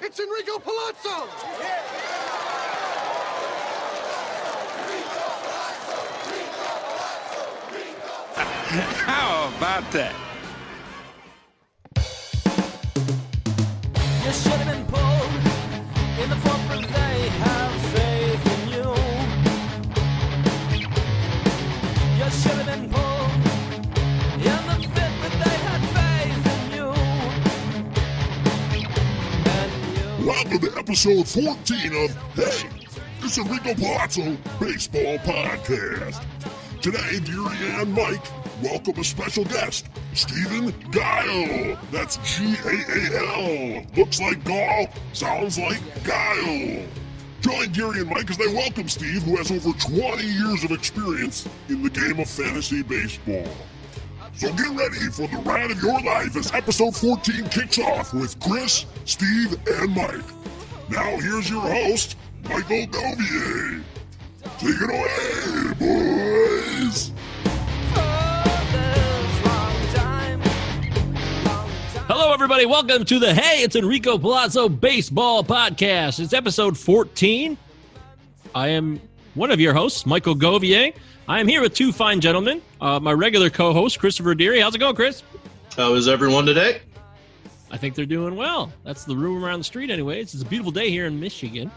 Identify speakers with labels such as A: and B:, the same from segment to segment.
A: It's Enrico Palazzo!
B: How about that?
C: Episode 14 of Hey, it's Enrico Palazzo Baseball Podcast. Today, Deary and Mike welcome a special guest, Stephen Gaal. That's G A A L. Looks like gall, sounds like guile. Join Deary and Mike as they welcome Steve, who has over 20 years of experience in the game of fantasy baseball. So get ready for the ride of your life as episode 14 kicks off with Chris, Steve, and Mike. Now here's your host, Michael Govier. Take it away, boys!
D: Others, long time, long time.
E: Hello, everybody. Welcome to the Hey, it's Enrico Palazzo Baseball Podcast. It's episode 14. I am one of your hosts, Michael Govier. I am here with two fine gentlemen. Uh, my regular co host, Christopher Deary. How's it going, Chris?
F: How is everyone today?
E: I think they're doing well. That's the rumor around the street, anyways. It's a beautiful day here in Michigan.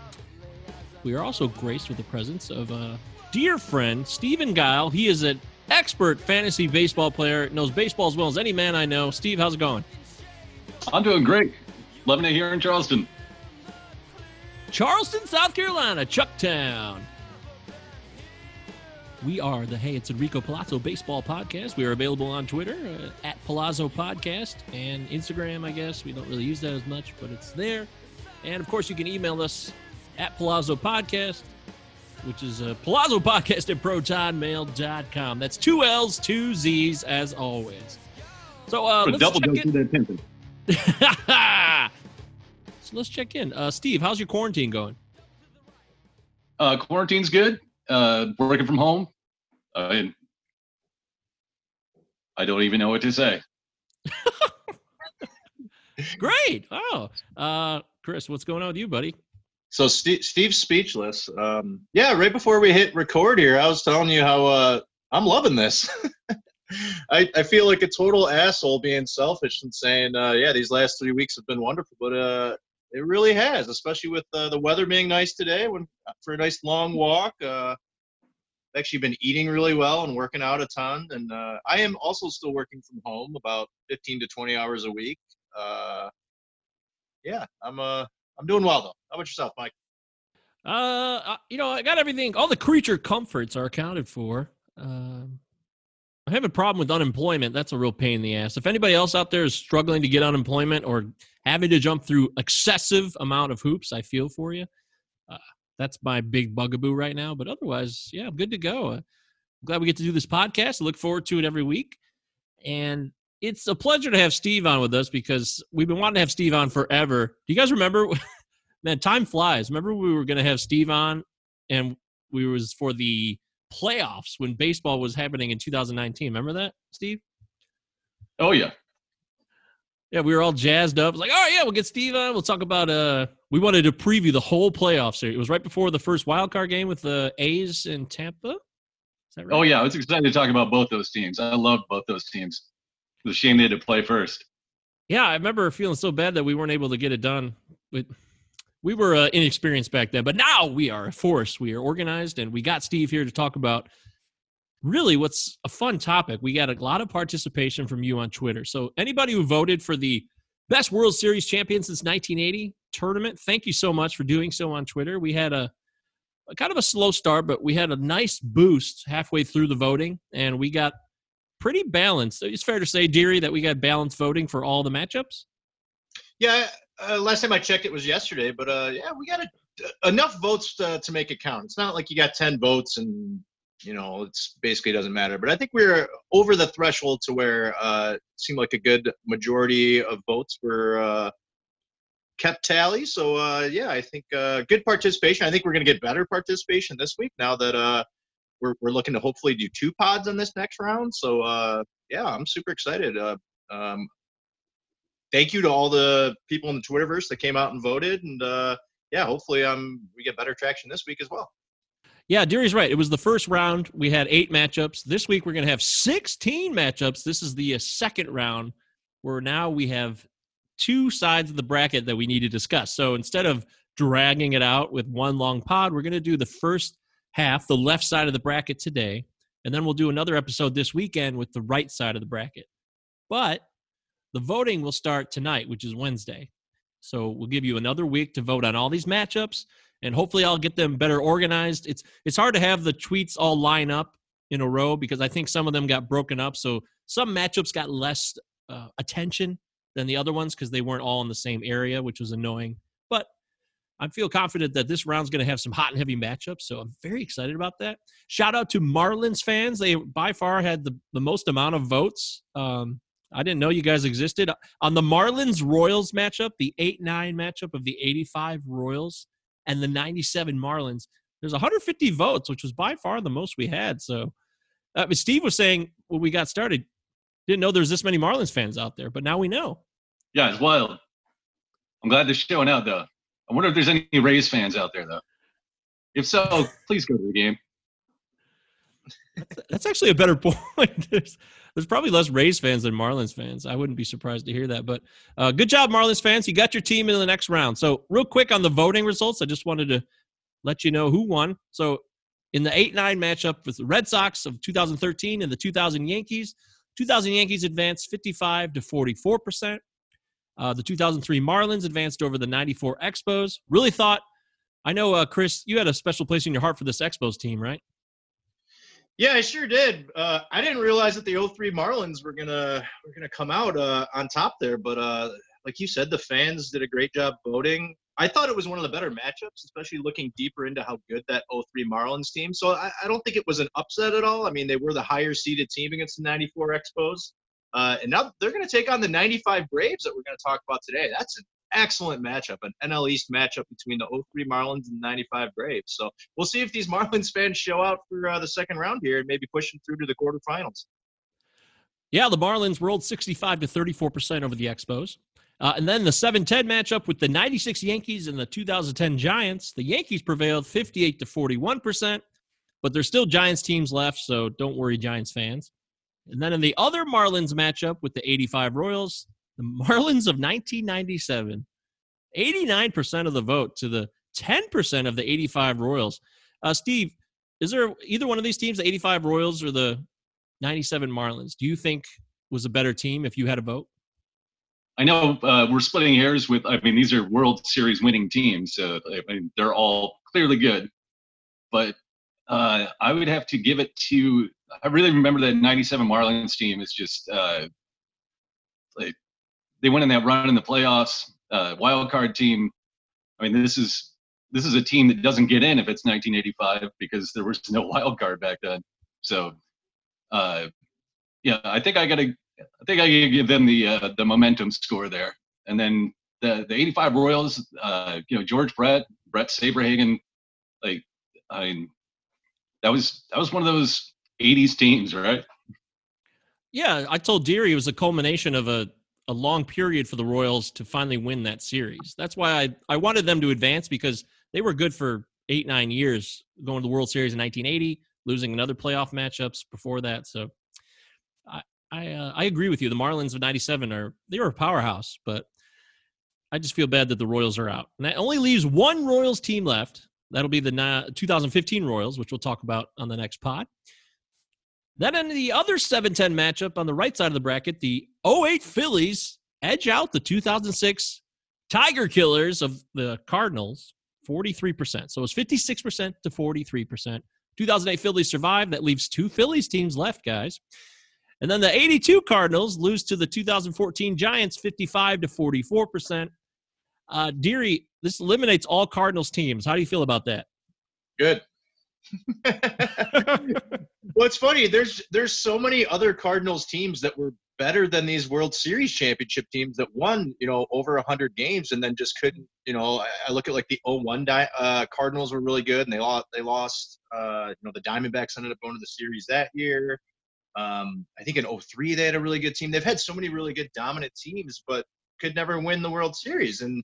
E: We are also graced with the presence of a dear friend, Stephen Gaal. He is an expert fantasy baseball player, knows baseball as well as any man I know. Steve, how's it going?
G: I'm doing great. Loving it here in Charleston.
E: Charleston, South Carolina, Chucktown. We are the Hey, it's Enrico Palazzo Baseball Podcast. We are available on Twitter uh, at Palazzo Podcast and Instagram, I guess. We don't really use that as much, but it's there. And of course, you can email us at Palazzo Podcast, which is uh, Palazzo Podcast at protonmail.com. That's two L's, two Z's, as always. So uh, let's
G: double
E: check
G: dose
E: in.
G: of that
E: so let's check in. Uh, Steve, how's your quarantine going?
G: Uh, quarantine's good. Uh, working from home. I, I don't even know what to say.
E: Great. Oh, uh, Chris, what's going on with you, buddy?
F: So Steve, Steve's speechless. Um, yeah, right before we hit record here, I was telling you how uh, I'm loving this. I, I feel like a total asshole being selfish and saying, uh, yeah, these last three weeks have been wonderful, but uh, it really has, especially with uh, the weather being nice today. When for a nice long walk, uh, actually been eating really well and working out a ton, and uh, I am also still working from home about 15 to 20 hours a week. Uh, yeah, I'm uh, I'm doing well though. How about yourself, Mike?
E: Uh, uh, you know, I got everything. All the creature comforts are accounted for. Um, I have a problem with unemployment. That's a real pain in the ass. If anybody else out there is struggling to get unemployment or having to jump through excessive amount of hoops, I feel for you. Uh, that's my big bugaboo right now. But otherwise, yeah, I'm good to go. Uh, I'm glad we get to do this podcast. I look forward to it every week. And it's a pleasure to have Steve on with us because we've been wanting to have Steve on forever. Do you guys remember? Man, time flies. Remember we were going to have Steve on, and we was for the playoffs when baseball was happening in 2019. Remember that, Steve?
G: Oh yeah.
E: Yeah, we were all jazzed up. It was like, oh yeah, we'll get Steve on. We'll talk about. Uh, we wanted to preview the whole playoff series. It was right before the first wild card game with the A's in Tampa. Is that right?
G: Oh yeah. I was excited to talk about both those teams. I loved both those teams. It was a shame they had to play first.
E: Yeah, I remember feeling so bad that we weren't able to get it done. But we were uh, inexperienced back then, but now we are a force. We are organized, and we got Steve here to talk about really what's a fun topic. We got a lot of participation from you on Twitter. So anybody who voted for the best World Series champion since 1980 tournament, thank you so much for doing so on Twitter. We had a, a kind of a slow start, but we had a nice boost halfway through the voting, and we got pretty balanced. It's fair to say, Deary, that we got balanced voting for all the matchups.
F: Yeah, uh, last time I checked, it was yesterday, but uh, yeah, we got a, enough votes to, to make it count. It's not like you got ten votes and you know it's basically doesn't matter. But I think we're over the threshold to where uh, seemed like a good majority of votes were uh, kept tally. So uh, yeah, I think uh, good participation. I think we're going to get better participation this week now that uh, we're we're looking to hopefully do two pods on this next round. So uh, yeah, I'm super excited. Uh, um, thank you to all the people in the Twitterverse that came out and voted, and uh, yeah, hopefully um we get better traction this week as well.
E: Yeah, Deary's right. It was the first round. We had eight matchups. This week we're going to have 16 matchups. This is the uh, second round where now we have two sides of the bracket that we need to discuss. So instead of dragging it out with one long pod, we're going to do the first half, the left side of the bracket today, and then we'll do another episode this weekend with the right side of the bracket. But the voting will start tonight, which is Wednesday. So we'll give you another week to vote on all these matchups and hopefully I'll get them better organized. It's it's hard to have the tweets all line up in a row because I think some of them got broken up. So some matchups got less uh, attention than the other ones because they weren't all in the same area, which was annoying. But I feel confident that this round's going to have some hot and heavy matchups. So I'm very excited about that. Shout out to Marlins fans. They by far had the, the most amount of votes. Um, I didn't know you guys existed. On the Marlins Royals matchup, the 8 9 matchup of the 85 Royals, and the 97 Marlins. There's 150 votes, which was by far the most we had. So, uh, Steve was saying when we got started, didn't know there's this many Marlins fans out there, but now we know.
G: Yeah, it's wild. I'm glad they're showing out, though. I wonder if there's any Rays fans out there, though. If so, please go to the game.
E: That's, that's actually a better point. there's, there's probably less Rays fans than Marlins fans. I wouldn't be surprised to hear that. But uh, good job, Marlins fans. You got your team in the next round. So, real quick on the voting results, I just wanted to let you know who won. So, in the 8 9 matchup with the Red Sox of 2013 and the 2000 Yankees, 2000 Yankees advanced 55 to 44%. Uh, the 2003 Marlins advanced over the 94 Expos. Really thought, I know, uh, Chris, you had a special place in your heart for this Expos team, right?
F: Yeah, I sure did. Uh, I didn't realize that the 03 Marlins were gonna were gonna come out uh, on top there, but uh, like you said, the fans did a great job voting. I thought it was one of the better matchups, especially looking deeper into how good that 03 Marlins team. So I, I don't think it was an upset at all. I mean, they were the higher seeded team against the 94 Expos. Uh, and now they're going to take on the 95 Braves that we're going to talk about today. That's an excellent matchup, an NL East matchup between the 03 Marlins and the 95 Braves. So we'll see if these Marlins fans show out for uh, the second round here and maybe push them through to the quarterfinals.
E: Yeah, the Marlins rolled 65 to 34% over the Expos. Uh, and then the 7 10 matchup with the 96 Yankees and the 2010 Giants. The Yankees prevailed 58 to 41%, but there's still Giants teams left, so don't worry, Giants fans. And then in the other Marlins matchup with the 85 Royals, the Marlins of 1997, 89% of the vote to the 10% of the 85 Royals. Uh, Steve, is there either one of these teams, the 85 Royals or the 97 Marlins, do you think was a better team if you had a vote?
G: I know uh, we're splitting hairs with, I mean, these are World Series winning teams. So, I mean, they're all clearly good. But uh, I would have to give it to, I really remember that 97 Marlins team is just, uh, like, they went in that run in the playoffs, uh, wild card team. I mean, this is this is a team that doesn't get in if it's 1985 because there was no wild card back then. So, uh, yeah, I think I got to I think I gotta give them the uh, the momentum score there. And then the the 85 Royals, uh, you know, George Brett, Bret Saberhagen, like I mean, that was that was one of those 80s teams, right?
E: Yeah, I told Deary it was a culmination of a a long period for the Royals to finally win that series. That's why I, I wanted them to advance because they were good for eight, nine years going to the World Series in 1980, losing another playoff matchups before that. So I I, uh, I agree with you. The Marlins of 97 are they were a powerhouse, but I just feel bad that the Royals are out. And that only leaves one Royals team left. That'll be the 2015 Royals, which we'll talk about on the next pod. Then in the other 7 10 matchup on the right side of the bracket, the 08 Phillies edge out the 2006 Tiger Killers of the Cardinals 43%. So it's 56% to 43%. 2008 Phillies survive. That leaves two Phillies teams left, guys. And then the 82 Cardinals lose to the 2014 Giants 55 to 44%. Uh, Deary, this eliminates all Cardinals teams. How do you feel about that?
F: Good. well, it's funny. There's there's so many other Cardinals teams that were better than these World Series championship teams that won, you know, over 100 games and then just couldn't, you know, I, look at like the 01 di- uh, Cardinals were really good and they lost, they lost, uh, you know, the Diamondbacks ended up going to the series that year. Um, I think in 03 they had a really good team. They've had so many really good dominant teams, but could never win the World Series. And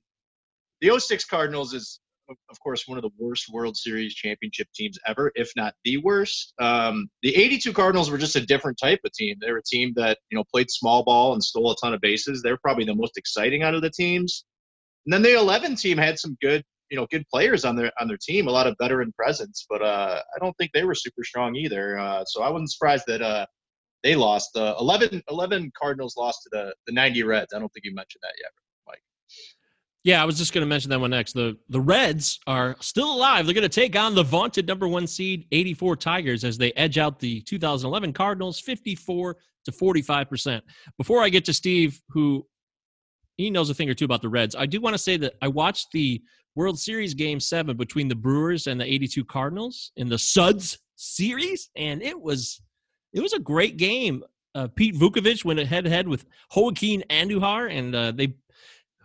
F: the 06 Cardinals is, of course, one of the worst World Series championship teams ever, if not the worst. Um, the 82 Cardinals were just a different type of team. They were a team that you know played small ball and stole a ton of bases. They're probably the most exciting out of the teams. And then the 11 team had some good, you know, good players on their on their team, a lot of veteran presence, but uh, I don't think they were super strong either. Uh, so I wasn't surprised that uh, they lost. The 11, 11 Cardinals lost to the the 90 Reds. I don't think you mentioned that yet.
E: Yeah, I was just going to mention that one next. The the Reds are still alive. They're going to take on the vaunted number one seed 84 Tigers as they edge out the 2011 Cardinals 54 to 45 percent. Before I get to Steve, who he knows a thing or two about the Reds, I do want to say that I watched the World Series Game Seven between the Brewers and the 82 Cardinals in the Suds series, and it was it was a great game. Uh, Pete Vukovich went head to head with Joaquin Andujar, and uh, they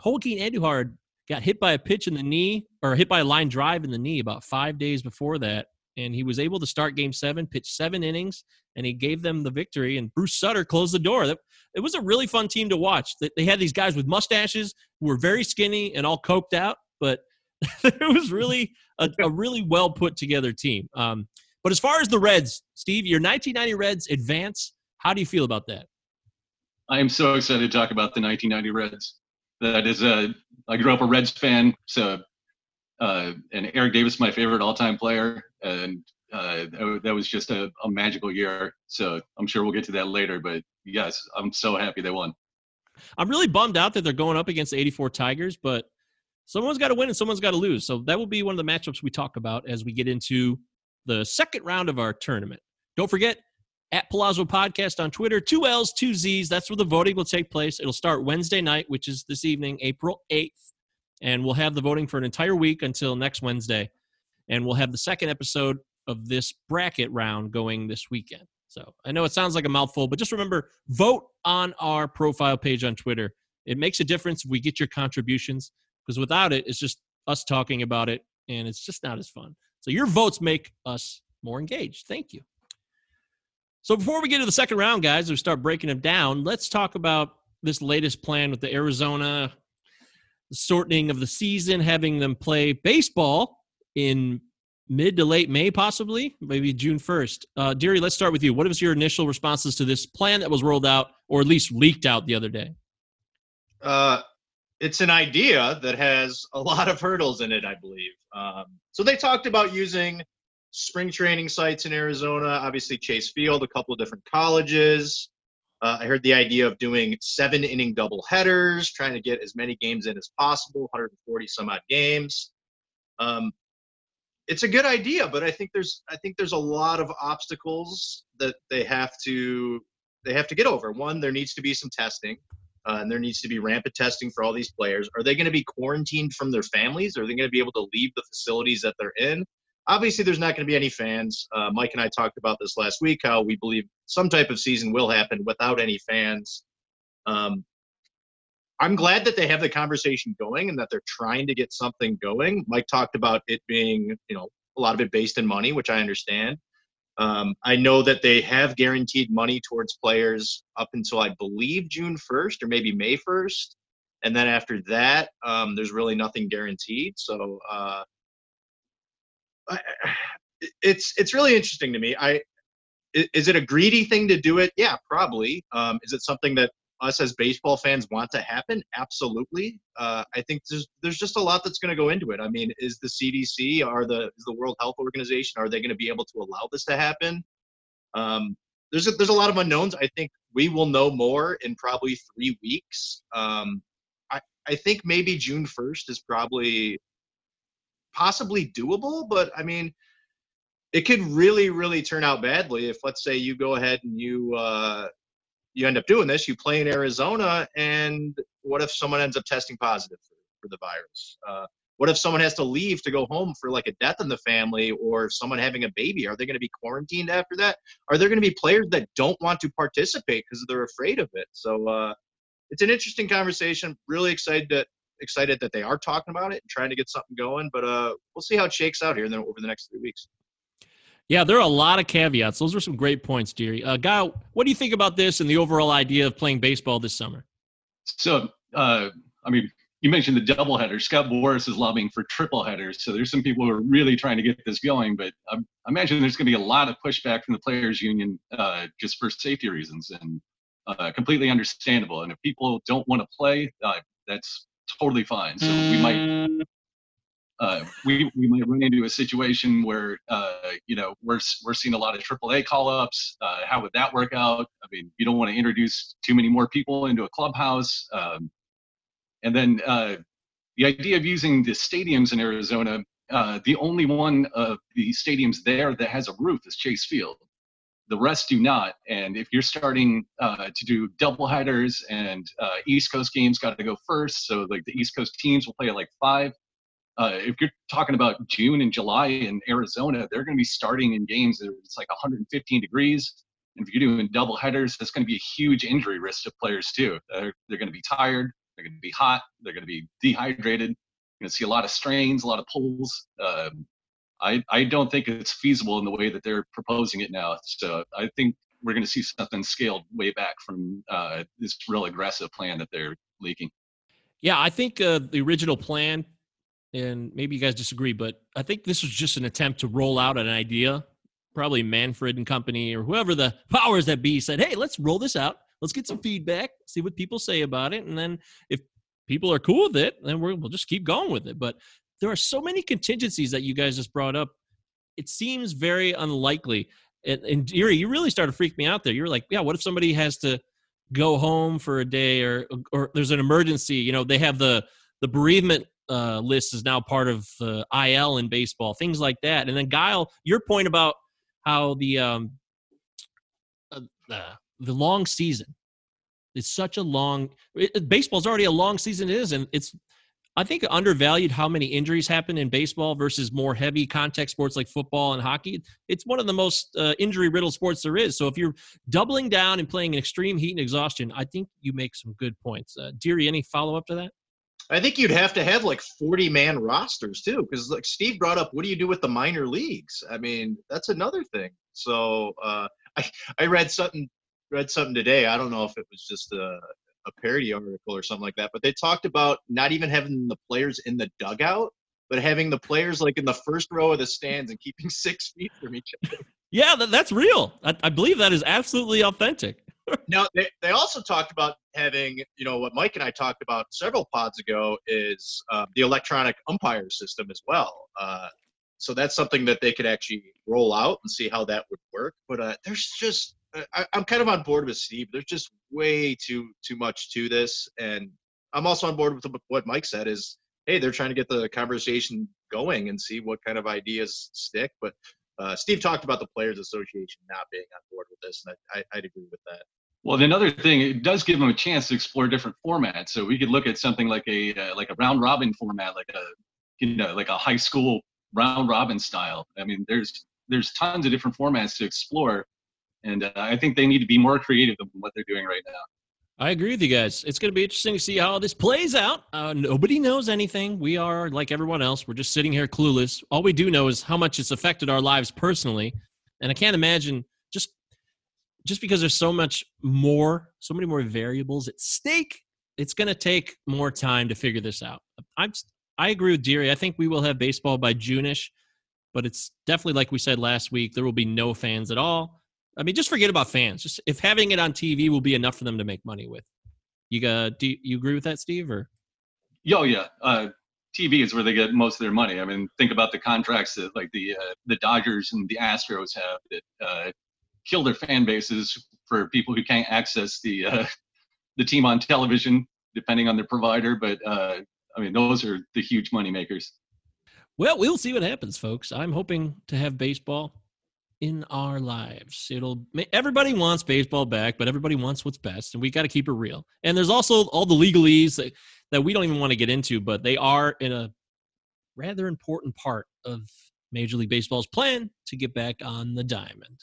E: Joaquin Andujar got hit by a pitch in the knee or hit by a line drive in the knee about five days before that. And he was able to start game seven, pitch seven innings, and he gave them the victory. And Bruce Sutter closed the door. It was a really fun team to watch. They had these guys with mustaches who were very skinny and all coked out, but it was really a, a really well put together team. Um, but as far as the Reds, Steve, your 1990 Reds advance, how do you feel about that?
G: I am so excited to talk about the 1990 Reds that is a I grew up a Reds fan, so uh, and Eric Davis, my favorite all-time player, and uh, that was just a, a, magical year. So I'm sure we'll get to that later. But yes, I'm so happy they won.
E: I'm really bummed out that they're going up against the 84 Tigers, but someone's got to win and someone's got to lose. So that will be one of the matchups we talk about as we get into the second round of our tournament. Don't forget, at Palazzo Podcast on Twitter. Two L's, two Z's. That's where the voting will take place. It'll start Wednesday night, which is this evening, April 8th. And we'll have the voting for an entire week until next Wednesday. And we'll have the second episode of this bracket round going this weekend. So I know it sounds like a mouthful, but just remember vote on our profile page on Twitter. It makes a difference if we get your contributions because without it, it's just us talking about it and it's just not as fun. So your votes make us more engaged. Thank you. So before we get to the second round, guys, we start breaking them down. Let's talk about this latest plan with the Arizona the shortening of the season, having them play baseball in mid to late May, possibly, maybe June 1st. Uh, Deary, let's start with you. What was your initial responses to this plan that was rolled out or at least leaked out the other day?
F: Uh, it's an idea that has a lot of hurdles in it, I believe. Um, so they talked about using spring training sites in Arizona, obviously Chase Field, a couple of different colleges. Uh, I heard the idea of doing seven inning double headers, trying to get as many games in as possible, 140 some odd games. Um, it's a good idea, but I think there's I think there's a lot of obstacles that they have to they have to get over. One, there needs to be some testing, uh, and there needs to be rampant testing for all these players. Are they going to be quarantined from their families? Are they going to be able to leave the facilities that they're in? Obviously there's not going to be any fans. Uh, Mike and I talked about this last week how we believe some type of season will happen without any fans. Um, I'm glad that they have the conversation going and that they're trying to get something going. Mike talked about it being, you know, a lot of it based in money, which I understand. Um, I know that they have guaranteed money towards players up until I believe June 1st or maybe May 1st. And then after that, um, there's really nothing guaranteed. So, uh, it's it's really interesting to me. I is it a greedy thing to do it? Yeah, probably. Um, is it something that us as baseball fans want to happen? Absolutely. Uh, I think there's there's just a lot that's going to go into it. I mean, is the CDC, are the is the World Health Organization, are they going to be able to allow this to happen? Um, there's a, there's a lot of unknowns. I think we will know more in probably three weeks. Um, I I think maybe June 1st is probably possibly doable, but I mean, it could really, really turn out badly if, let's say, you go ahead and you uh, you end up doing this. You play in Arizona, and what if someone ends up testing positive for, for the virus? Uh, what if someone has to leave to go home for like a death in the family or someone having a baby? Are they going to be quarantined after that? Are there going to be players that don't want to participate because they're afraid of it? So uh, it's an interesting conversation. Really excited to excited that they are talking about it and trying to get something going. But uh, we'll see how it shakes out here Then over the next three weeks.
E: Yeah, there are a lot of caveats. Those are some great points, Deary. Uh, Guy, what do you think about this and the overall idea of playing baseball this summer?
G: So uh, I mean, you mentioned the doubleheader. Scott Boras is lobbying for triple headers. So there's some people who are really trying to get this going. But I, I imagine there's going to be a lot of pushback from the players' union uh, just for safety reasons, and uh, completely understandable. And if people don't want to play, uh, that's totally fine. So we might. Uh, we we might run into a situation where uh, you know we're we're seeing a lot of AAA call ups. Uh, how would that work out? I mean, you don't want to introduce too many more people into a clubhouse. Um, and then uh, the idea of using the stadiums in Arizona, uh, the only one of the stadiums there that has a roof is Chase Field. The rest do not. And if you're starting uh, to do double headers and uh, East Coast games got to go first, so like the East Coast teams will play at like five. Uh, if you're talking about June and July in Arizona, they're going to be starting in games that it's like 115 degrees. And if you're doing double headers, that's going to be a huge injury risk to players too. They're, they're going to be tired. They're going to be hot. They're going to be dehydrated. You're going to see a lot of strains, a lot of pulls. Um, I, I don't think it's feasible in the way that they're proposing it now. So I think we're going to see something scaled way back from uh, this real aggressive plan that they're leaking.
E: Yeah, I think uh, the original plan, and maybe you guys disagree, but I think this was just an attempt to roll out an idea. Probably Manfred and company or whoever the powers that be said, hey, let's roll this out. Let's get some feedback, see what people say about it. And then if people are cool with it, then we'll just keep going with it. But there are so many contingencies that you guys just brought up. It seems very unlikely. And, and Deary, you really started to freak me out there. You were like, yeah, what if somebody has to go home for a day or or there's an emergency? You know, they have the the bereavement uh, list is now part of uh, IL in baseball, things like that. And then Gaal, your point about how the um, uh, the long season it's such a long it, baseball's already a long season it is and it's I think undervalued how many injuries happen in baseball versus more heavy contact sports like football and hockey. It's one of the most uh, injury riddled sports there is. So if you're doubling down and playing in extreme heat and exhaustion, I think you make some good points. Uh, Deary, any follow up to that?
F: I think you'd have to have like 40 man rosters too, because like Steve brought up, what do you do with the minor leagues? I mean, that's another thing. So uh, I I read something read something today. I don't know if it was just a a parody article or something like that, but they talked about not even having the players in the dugout, but having the players like in the first row of the stands and keeping six feet from each other.
E: Yeah, that, that's real. I, I believe that is absolutely authentic.
F: now they, they also talked about having you know what mike and i talked about several pods ago is uh, the electronic umpire system as well uh, so that's something that they could actually roll out and see how that would work but uh, there's just I, am kind of on board with Steve. There's just way too too much to this, and I'm also on board with what Mike said. Is hey, they're trying to get the conversation going and see what kind of ideas stick. But uh, Steve talked about the Players Association not being on board with this, and I, I'd agree with that.
G: Well, another thing, it does give them a chance to explore different formats. So we could look at something like a uh, like a round robin format, like a you know like a high school round robin style. I mean, there's there's tons of different formats to explore and uh, I think they need to be more creative than what they're doing right now.
E: I agree with you guys. It's going to be interesting to see how this plays out. Uh, nobody knows anything. We are like everyone else. We're just sitting here clueless. All we do know is how much it's affected our lives personally, and I can't imagine just just because there's so much more, so many more variables at stake. It's going to take more time to figure this out. I'm I agree with Deary. I think we will have baseball by Juneish, but it's definitely like we said last week. There will be no fans at all I mean, just forget about fans. Just if having it on TV will be enough for them to make money with. You got? Do you agree with that, Steve? Or?
G: Yo, yeah. Uh, TV is where they get most of their money. I mean, think about the contracts that like the uh, the Dodgers and the Astros have that uh, kill their fan bases for people who can't access the uh, the team on television, depending on their provider. But uh, I mean, those are the huge money makers.
E: Well, we'll see what happens, folks. I'm hoping to have baseball in our lives. It'll everybody wants baseball back, but everybody wants what's best, and we got to keep it real. And there's also all the legalese that, that we don't even want to get into, but they are in a rather important part of Major League Baseball's plan to get back on the diamond.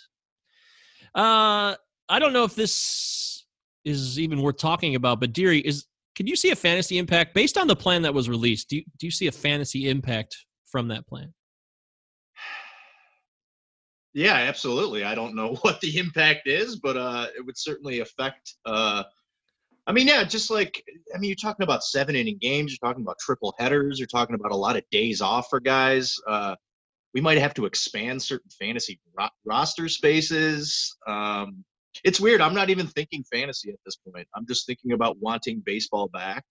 E: Uh, I don't know if this is even worth talking about, but Deary, is can you see a fantasy impact based on the plan that was released? Do you, do you see a fantasy impact from that plan?
F: Yeah, absolutely. I don't know what the impact is, but uh, it would certainly affect uh, I mean, yeah, just like I mean, you're talking about seven inning games. You're talking about triple headers. You're talking about a lot of days off for guys. Uh, we might have to expand certain fantasy ro- roster spaces. Um, it's weird. I'm not even thinking fantasy at this point. I'm just thinking about wanting baseball back.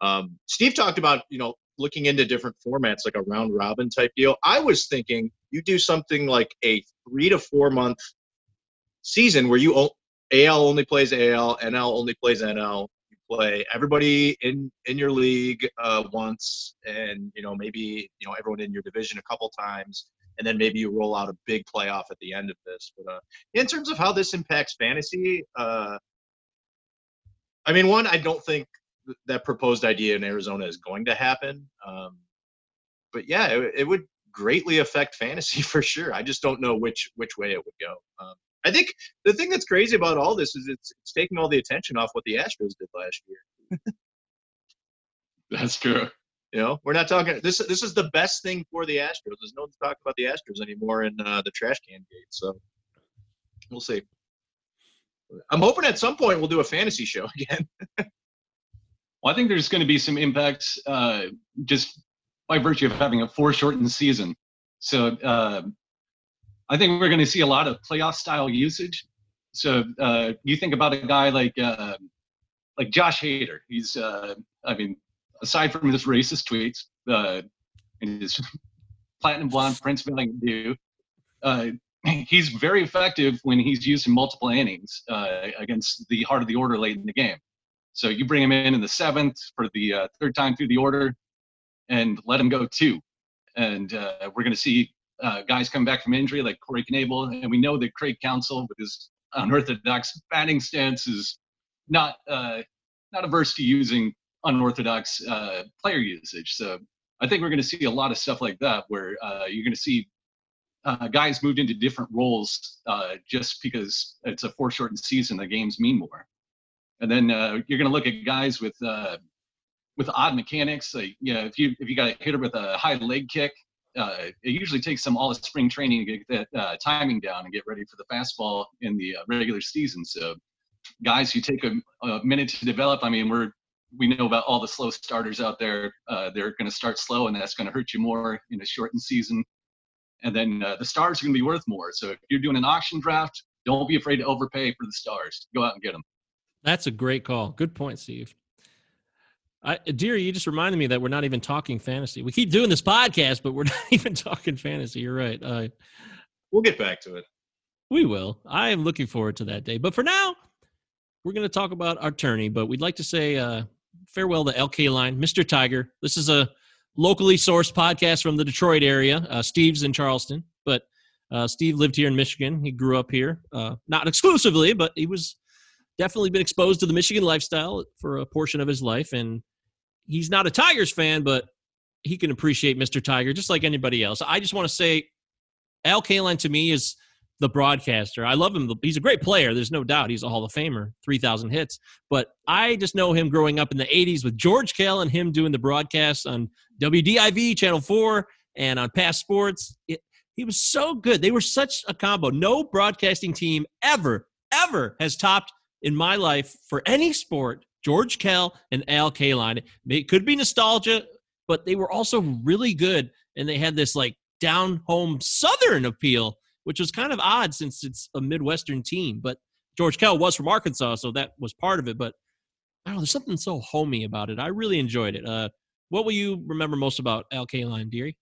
F: Um, Steve talked about you know looking into different formats like a round robin type deal. I was thinking you do something like a three to four month season where you AL only plays AL, NL only plays NL. You play everybody in in your league uh, once, and you know maybe you know everyone in your division a couple times, and then maybe you roll out a big playoff at the end of this. But uh, in terms of how this impacts fantasy, uh, I mean, one, I don't think th- that proposed idea in Arizona is going to happen. Um, but yeah, it, it would greatly affect fantasy for sure. I just don't know which which way it would go. Um, I think the thing that's crazy about all this is it's, it's taking all the attention off what the Astros did last year.
G: That's true.
F: You know, we're not talking. This this is the best thing for the Astros. There's no one to talk about the Astros anymore in uh, the trash can gate. So we'll see. I'm hoping at some point we'll do a fantasy show again.
G: Well, I think there's going to be some impacts uh, just by virtue of having a foreshortened season. So uh, I think we're going to see a lot of playoff style usage. So uh, you think about a guy like uh, like Josh Hader. He's uh, I mean, aside from his racist tweets uh, and his platinum blonde Prince Valiant do, he's very effective when he's used in multiple innings against the heart of the order late in the game. So you bring him in in the seventh for the uh, third time through the order, and let him go two. And uh, we're going to see uh, guys come back from injury like Corey Knebel, and we know that Craig Counsell with his unorthodox batting stance is not uh, not averse to using unorthodox uh, player usage. So I think we're going to see a lot of stuff like that, where uh, you're going to see uh, guys moved into different roles uh, just because it's a foreshortened season. The games mean more, and then uh, you're going to look at guys with uh, with odd mechanics. Like you know, if you if you got a hitter with a high leg kick, uh, it usually takes some all of spring training to get that uh, timing down and get ready for the fastball in the uh, regular season. So guys who take a, a minute to develop, I mean, we're we know about all the slow starters out there. Uh, they're going to start slow, and that's going to hurt you more in a shortened season. And then uh, the stars are going to be worth more. So if you're doing an auction draft, don't be afraid to overpay for the stars. Go out and get them.
E: That's a great call. Good point, Steve. I, dear, you just reminded me that we're not even talking fantasy. We keep doing this podcast, but we're not even talking fantasy. You're right. Uh,
F: We'll get back to it.
E: we will. I am looking forward to that day. But for now, we're going to talk about our tourney. But we'd like to say uh, farewell to Al Kaline, Mr. Tiger. This is a locally sourced podcast from the Detroit area. Uh, Steve's in Charleston, but uh, Steve lived here in Michigan. He grew up here, uh, not exclusively, but he was definitely been exposed to the Michigan lifestyle for a portion of his life. And he's not a Tigers fan, but he can appreciate Mr. Tiger just like anybody else. I just want to say, Al Kaline to me is the broadcaster. I love him. He's a great player. There's no doubt. He's a Hall of Famer, 3,000 hits. But I just know him growing up in the 80s with George Kell and him doing the broadcasts on WDIV, Channel 4, and on PASS Sports. It, he was so good. They were such a combo. No broadcasting team ever, ever has topped in my life for any sport George Kell and Al Kaline. It could be nostalgia, but they were also really good. And they had this like down home Southern appeal, which was kind of odd since it's a Midwestern team. But George Kell was from Arkansas, so that was part of it. But I don't know, there's something so homey about it. I really enjoyed it. Uh, what will you remember most about Al Kaline, Deary?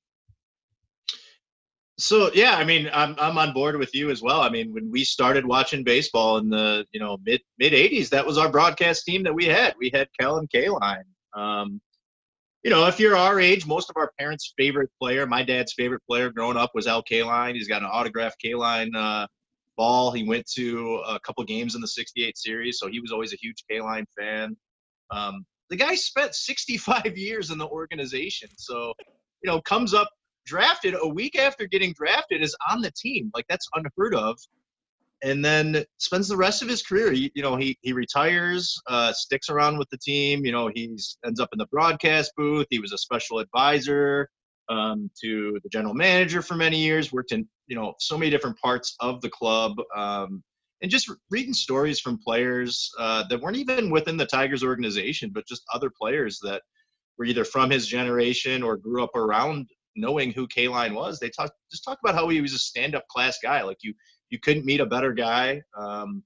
F: So yeah, I mean, I'm I'm on board with you as well. I mean, when we started watching baseball in the you know mid mid '80s, that was our broadcast team that we had. We had Kell and Kaline. Um, you know, if you're our age, most of our parents' favorite player, my dad's favorite player growing up was Al Kaline. He's got an autographed Kaline uh, ball. He went to a couple games in the '68 series, so he was always a huge Kaline fan. Um, the guy spent 65 years in the organization, so you know, comes up drafted a week after getting drafted is on the team. Like that's unheard of. And then spends the rest of his career. You, you know, he he retires, uh, sticks around with the team. You know, he's ends up in the broadcast booth. He was a special advisor um, to the general manager for many years. Worked in you know so many different parts of the club. Um, and just reading stories from players uh, that weren't even within the Tigers organization, but just other players that were either from his generation or grew up around knowing who Kaline was. They talk just talk about how he was a stand-up class guy. Like you, you couldn't meet a better guy. Um,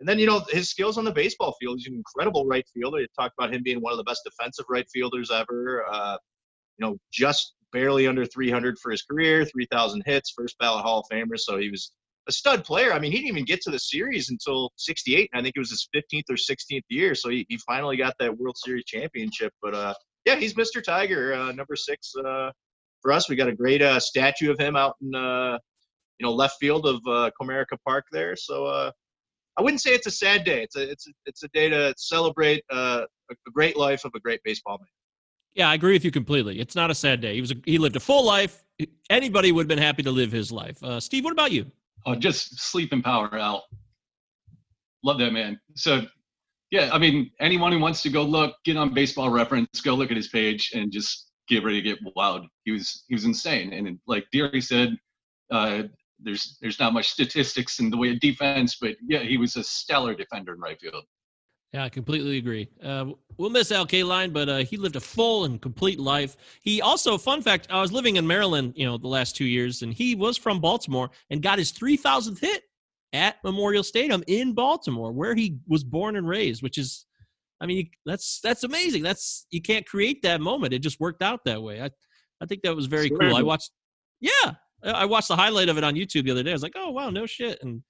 F: and then you know his skills on the baseball field. He's an incredible right fielder. They talked about him being one of the best defensive right fielders ever. Uh, you know, just barely under 300 for his career, 3,000 hits, first ballot Hall of Famer. So he was a stud player. I mean, he didn't even get to the series until 68. I think it was his 15th or 16th year. So he, he finally got that World Series championship. But uh, yeah, he's Mr. Tiger, uh, number six uh, for us. We got a great uh, statue of him out in, uh, you know, left field of uh, Comerica Park there. So uh, I wouldn't say it's a sad day. It's a, it's a, it's a day to celebrate uh, a great life of a great baseball man.
E: Yeah, I agree with you completely. It's not a sad day. He was a, he lived a full life. Anybody would have been happy to live his life. Uh, Steve, what about you?
G: Oh, just sleep in power, Al. Love that man. So, yeah, I mean, anyone who wants to go look, get on Baseball Reference, go look at his page, and just get ready to get wild. He was he was insane, and like Deary said, uh, there's there's not much statistics in the way of defense, but yeah, he was a stellar defender in right field.
E: Yeah, I completely agree. Uh, we'll miss Al Kaline, but uh, he lived a full and complete life. He also, fun fact, I was living in Maryland, you know, the last two years, and he was from Baltimore and got his 3,000th hit at Memorial Stadium in Baltimore, where he was born and raised. Which is, I mean, that's that's amazing. That's you can't create that moment. It just worked out that way. I I think that was very sure. cool. I watched, yeah, I watched the highlight of it on YouTube the other day. I was like, oh wow, no shit, and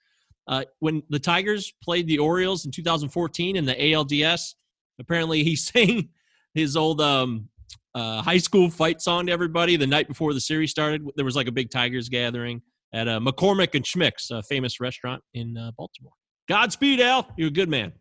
E: uh, when the Tigers played the Orioles in 2014 in the ALDS, apparently he sang his old um, uh, high school fight song to everybody the night before the series started. There was like a big Tigers gathering at uh, McCormick and Schmick's, a famous restaurant in uh, Baltimore. Godspeed, Al. You're a good man.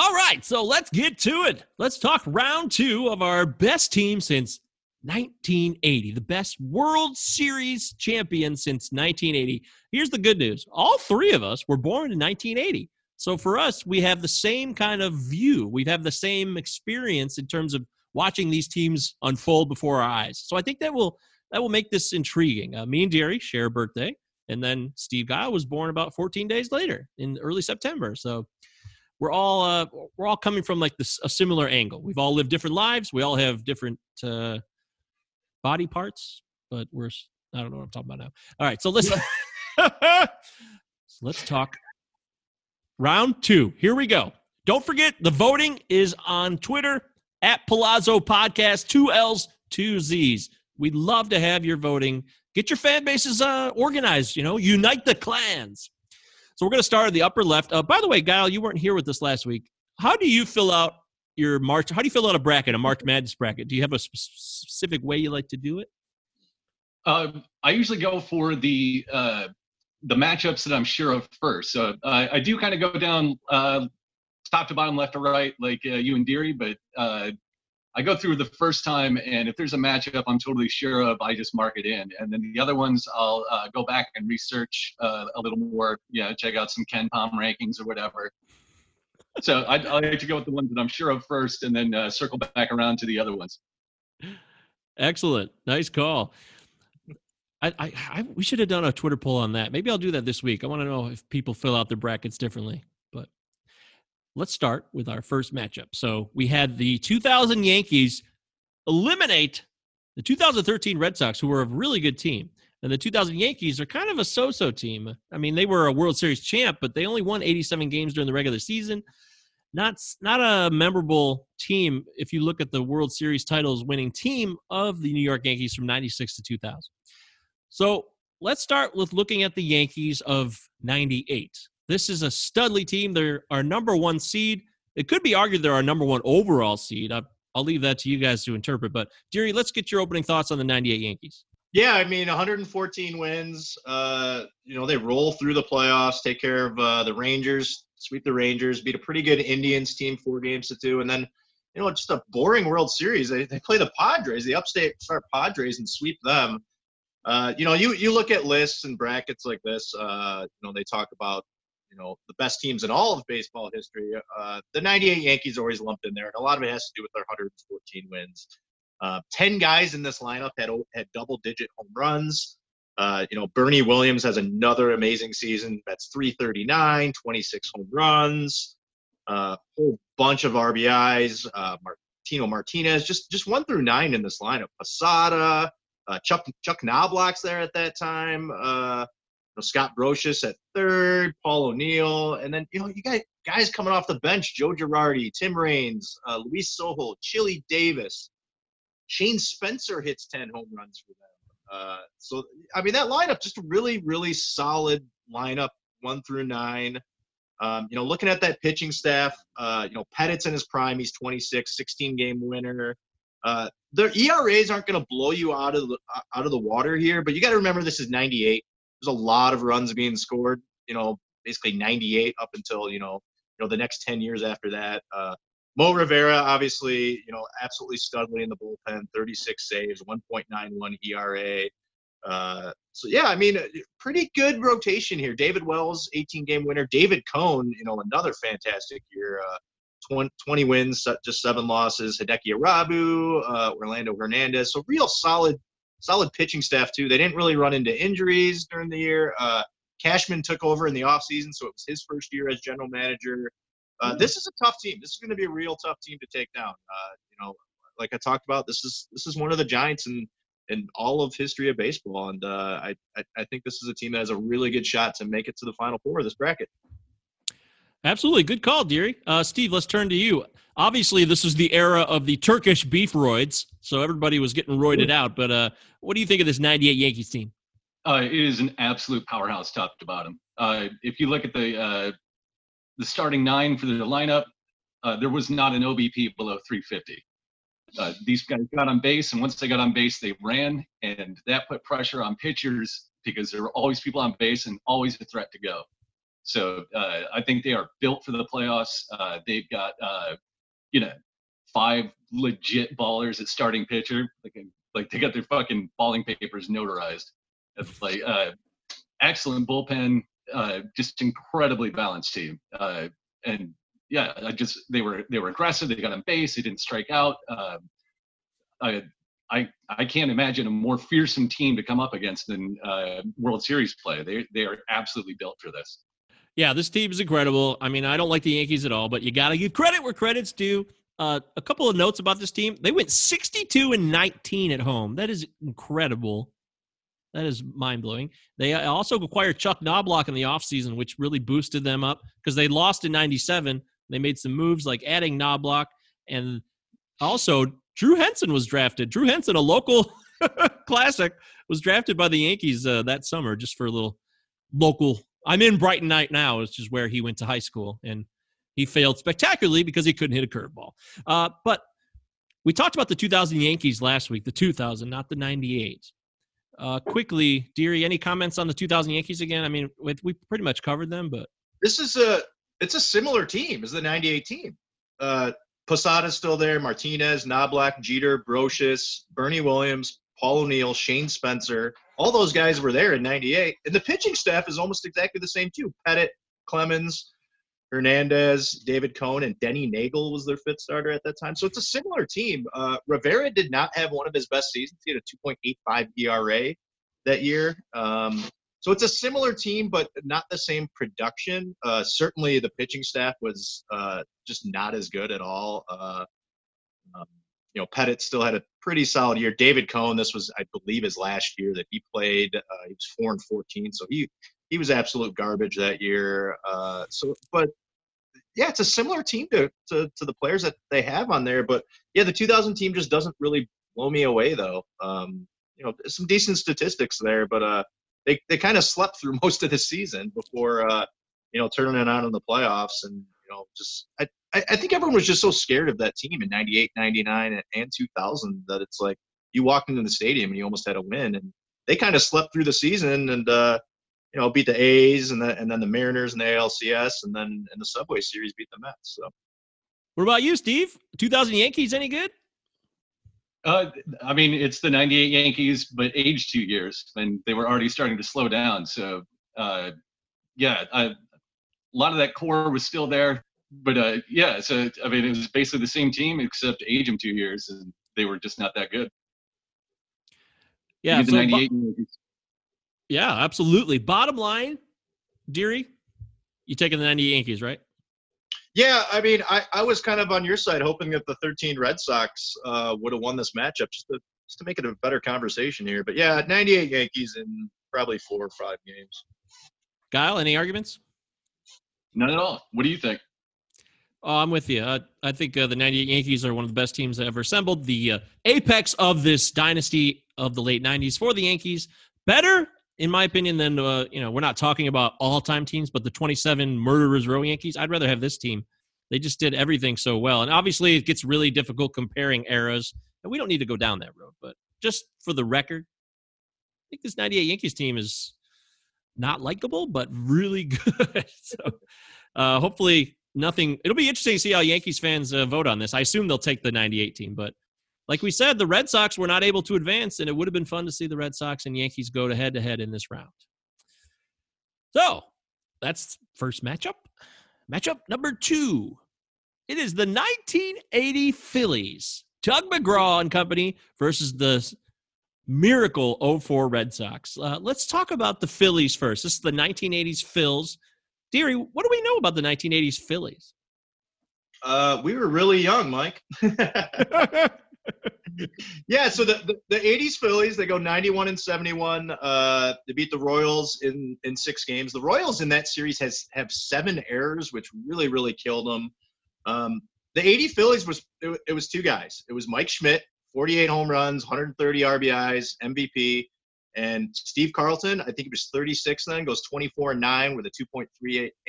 E: All right, so let's get to it. Let's talk round two of our best team since 1980, the best World Series champion since 1980. Here's the good news all three of us were born in 1980. So for us, we have the same kind of view. We have the same experience in terms of watching these teams unfold before our eyes. So I think that will that will make this intriguing. Uh, me and Deary share a birthday, and then Steve Gaal was born about 14 days later in early September. So we're all uh, we're all coming from like this a similar angle. We've all lived different lives. We all have different uh, body parts, but we're I don't know what I'm talking about now. All right, so let's so let's talk round two. Here we go. Don't forget the voting is on Twitter at Palazzo Podcast, two L's, two Z's. We'd love to have your voting. Get your fan bases uh, organized, you know, unite the clans. So we're going to start at the upper left. Uh, by the way, Gaal, you weren't here with us last week. How do you fill out your March? How do you fill out a bracket, a March Madness bracket? Do you have a specific way you like to do it?
G: Uh, I usually go for the uh, the matchups that I'm sure of first. So uh, I do kind of go down uh, top to bottom, left to right, like uh, you and Deary, but I go through the first time, and if there's a matchup I'm totally sure of, I just mark it in. And then the other ones, I'll go back and research a little more, yeah, check out some KenPom rankings or whatever so I, I like to go with the ones that I'm sure of first, and then uh, circle back around to the other ones.
E: Excellent, nice call. I, I, I, we should have done a Twitter poll on that. Maybe I'll do that this week. I want to know if people fill out their brackets differently. Let's start with our first matchup. So we had the 2000 Yankees eliminate the 2013 Red Sox, who were a really good team. And the 2000 Yankees are kind of a so-so team. I mean, they were a World Series champ, but they only won 87 games during the regular season. Not not a memorable team if you look at the World Series titles winning team of the New York Yankees from 96 to 2000. So, let's start with looking at the Yankees of 98. This is a studly team. They're our number 1 seed. It could be argued they're our number 1 overall seed. I'll, I'll leave that to you guys to interpret, but Deary, let's get your opening thoughts on the 98 Yankees.
F: Yeah, I mean, 114 wins. Uh, you know, they roll through the playoffs, take care of uh, the Rangers, sweep the Rangers, beat a pretty good Indians team, four games to two, and then, you know, just a boring World Series. They, they play the Padres, the upstate start Padres, and sweep them. Uh, you know, you you look at lists and brackets like this. Uh, you know, they talk about you know the best teams in all of baseball history. Uh, the '98 Yankees are always lumped in there, and a lot of it has to do with their 114 wins. Uh, Ten guys in this lineup had had double digit home runs. Uh, you know, Bernie Williams has another amazing season. That's 339, 26 home runs, a uh, whole bunch of RBIs. Uh, Martino Martinez, just just one through nine in this lineup. Posada, uh, Chuck Chuck Knoblauch's there at that time. Know, Scott Brosius at third, Paul O'Neill, and then you know you got guys coming off the bench: Joe Girardi, Tim Raines, uh, Luis Sojo, Chili Davis, Shane Spencer hits ten home runs for them. Uh, so I mean that lineup just a really really solid lineup, one through nine. Um, you know, looking at that pitching staff, uh, you know, Pettitte's in his prime. He's 26, 16 game winner. Uh, their ERAs aren't going to blow you out of the out of the water here, but you got to remember this is 98 there's a lot of runs being scored. You know, basically 98 up until you know you know the next 10 years after that. Uh, Mo Rivera, obviously, you know, absolutely studly in the bullpen, 36 saves, 1.91 ERA. Uh, so yeah, I mean, pretty good rotation here. David Wells, 18 game winner. David Cone, you know, another fantastic year. Uh, 20, 20 wins, just seven losses. Hideki Irabu, uh, Orlando Hernandez. So real solid solid pitching staff too. They didn't really run into injuries during the year. Uh, Cashman took over in the offseason, so it was his first year as general manager. Uh, this is a tough team. This is going to be a real tough team to take down. Uh, you know, like I talked about, this is this is one of the giants in in all of history of baseball, and uh, I, I I think this is a team that has a really good shot to make it to the final four of this bracket.
E: Absolutely. Good call, Deary. Uh, Steve, let's turn to you. Obviously, this is the era of the Turkish beef roids, so everybody was getting roided out. But uh, what do you think of this 98 Yankees team?
G: Uh, it is an absolute powerhouse top to bottom. Uh, if you look at the uh, the starting nine for the lineup, uh, there was not an OBP below 350. Uh, these guys got on base, and once they got on base, they ran, and that put pressure on pitchers because there were always people on base and always a threat to go. So uh, I think they are built for the playoffs. Uh, they've got, uh, you know, five legit ballers at starting pitcher. Like, like they got their fucking balling papers notarized. It's like uh, excellent bullpen, uh, just incredibly balanced team. Uh, and yeah, I just they were they were aggressive. They got on base. They didn't strike out. I I I can't imagine a more fearsome team to come up against than World Series play. They they are absolutely built for this.
E: Yeah, this team is incredible. I mean, I don't like the Yankees at all, but you got to give credit where credit's due. Uh, a couple of notes about this team: they went 62 and 19 at home. That is incredible. That is mind blowing. They uh, also acquired Chuck Knoblauch in the offseason, which really boosted them up because they lost in 97. They made some moves like adding Knoblauch and also Drew Henson was drafted. Drew Henson, a local classic, was drafted by the Yankees uh, that summer just for a little local I'm in Brighton Night now, which is where he went to high school, and he failed spectacularly because he couldn't hit a curveball. Uh, but we talked about the 2000 Yankees last week, the 2000, not the 98. Uh, quickly, Deary, any comments on the 2000 Yankees again? I mean, we, we pretty much covered them, but
F: this is a it's a similar team as the 98 team. Uh, Posada's still there, Martinez, Knoblauch, Jeter, Brosius, Bernie Williams, Paul O'Neill, Shane Spencer, all those guys were there in 98. And the pitching staff is almost exactly the same, too. Pettitte, Clemens, Hernandez, David Cone, and Denny Neagle was their fifth starter at that time. So it's a similar team. Uh, Rivera did not have one of his best seasons. He had a 2.85 ERA that year. Um, so it's a similar team, but not the same production. Uh, certainly, the pitching staff was uh, just not as good at all. Uh, um, you know, Pettitte still had a pretty solid year. David Cone, this was, I believe, his last year that he played. Uh, he was four and fourteen, so he he was absolute garbage that year. Uh, so, but yeah, it's a similar team to, to to the players that they have on there. But yeah, the 2000 team just doesn't really blow me away though. Um, you know, some decent statistics there, but uh, they they kind of slept through most of the season before uh, you know turning it on in the playoffs and you know just I, I, I, think everyone was just so scared of that team in 98, 99, and 2000 that it's like you walked into the stadium and you almost had a win. And they kind of slept through the season and, uh, you know, beat the A's and, the, and then the Mariners and the ALCS and then in the Subway Series beat the Mets. So,
E: what about you, Steve? 2000 Yankees any good?
G: Uh, I mean, it's the 98 Yankees, but aged two years, and they were already starting to slow down. So, uh, yeah, I, a lot of that core was still there but uh, yeah, so I mean, it was basically the same team except age them two years, and they were just not that good.
E: Yeah,
G: the '98
E: Yeah, absolutely. Bottom line, Deary, you taking the 98 Yankees, right?
F: Yeah, I mean, I, I was kind of on your side, hoping that the 13 Red Sox uh, would have won this matchup just to just to make it a better conversation here. But yeah, 98 Yankees in probably four or five games.
E: Gaal, any arguments?
G: None at all. What do you think?
E: Oh, I'm with you. Uh, I think uh, the 98 Yankees are one of the best teams that ever assembled. The uh, apex of this dynasty of the late 90s for the Yankees. Better, in my opinion, than, uh, you know, we're not talking about all time teams, but the 27 Murderers Row Yankees. I'd rather have this team. They just did everything so well. And obviously, it gets really difficult comparing eras. And we don't need to go down that road. But just for the record, I think this 98 Yankees team is not likable, but really good. so uh, hopefully nothing. It'll be interesting to see how Yankees fans uh, vote on this. I assume they'll take the 98 team, but like we said, the Red Sox were not able to advance, and it would have been fun to see the Red Sox and Yankees go to head to head in this round. So that's first matchup. Matchup number two. It is the 1980 Phillies, Tug McGraw and company versus the miracle 04 Red Sox. Uh, let's talk about the Phillies first. This is the 1980s Phils. Deary, what do we know about the 1980s Phillies?
F: Uh, we were really young, Mike. yeah, so the, the, the 80s Phillies, they go 91 and 71. Uh, they beat the Royals in, in six games. The Royals in that series has have seven errors, which really, really killed them. Um, the 80 Phillies was it, it was two guys. It was Mike Schmidt, 48 home runs, 130 RBIs, MVP, and Steve Carlton. I think he was 36 then, goes 24 and 9 with a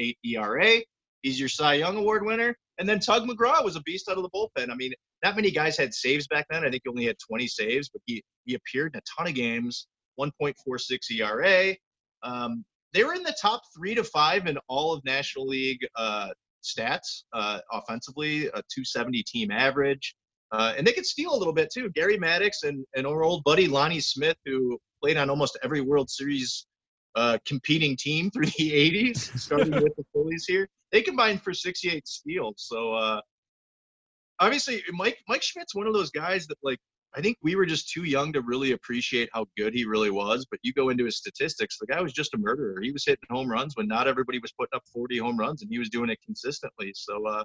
F: 2.38 ERA. He's your Cy Young Award winner. And then Tug McGraw was a beast out of the bullpen. I mean, not many guys had saves back then. I think he only had 20 saves, but he he appeared in a ton of games. 1.46 ERA. Um, they were in the top three to five in all of National League uh, stats uh, offensively, a 270 team average. Uh, and they could steal a little bit too. Gary Maddox and, and our old buddy Lonnie Smith, who played on almost every World Series uh, competing team through the 80s, starting with the Phillies here. They combined for 68 steals. So uh, obviously, Mike Mike Schmidt's one of those guys that like I think we were just too young to really appreciate how good he really was. But you go into his statistics, the guy was just a murderer. He was hitting home runs when not everybody was putting up 40 home runs, and he was doing it consistently. So uh,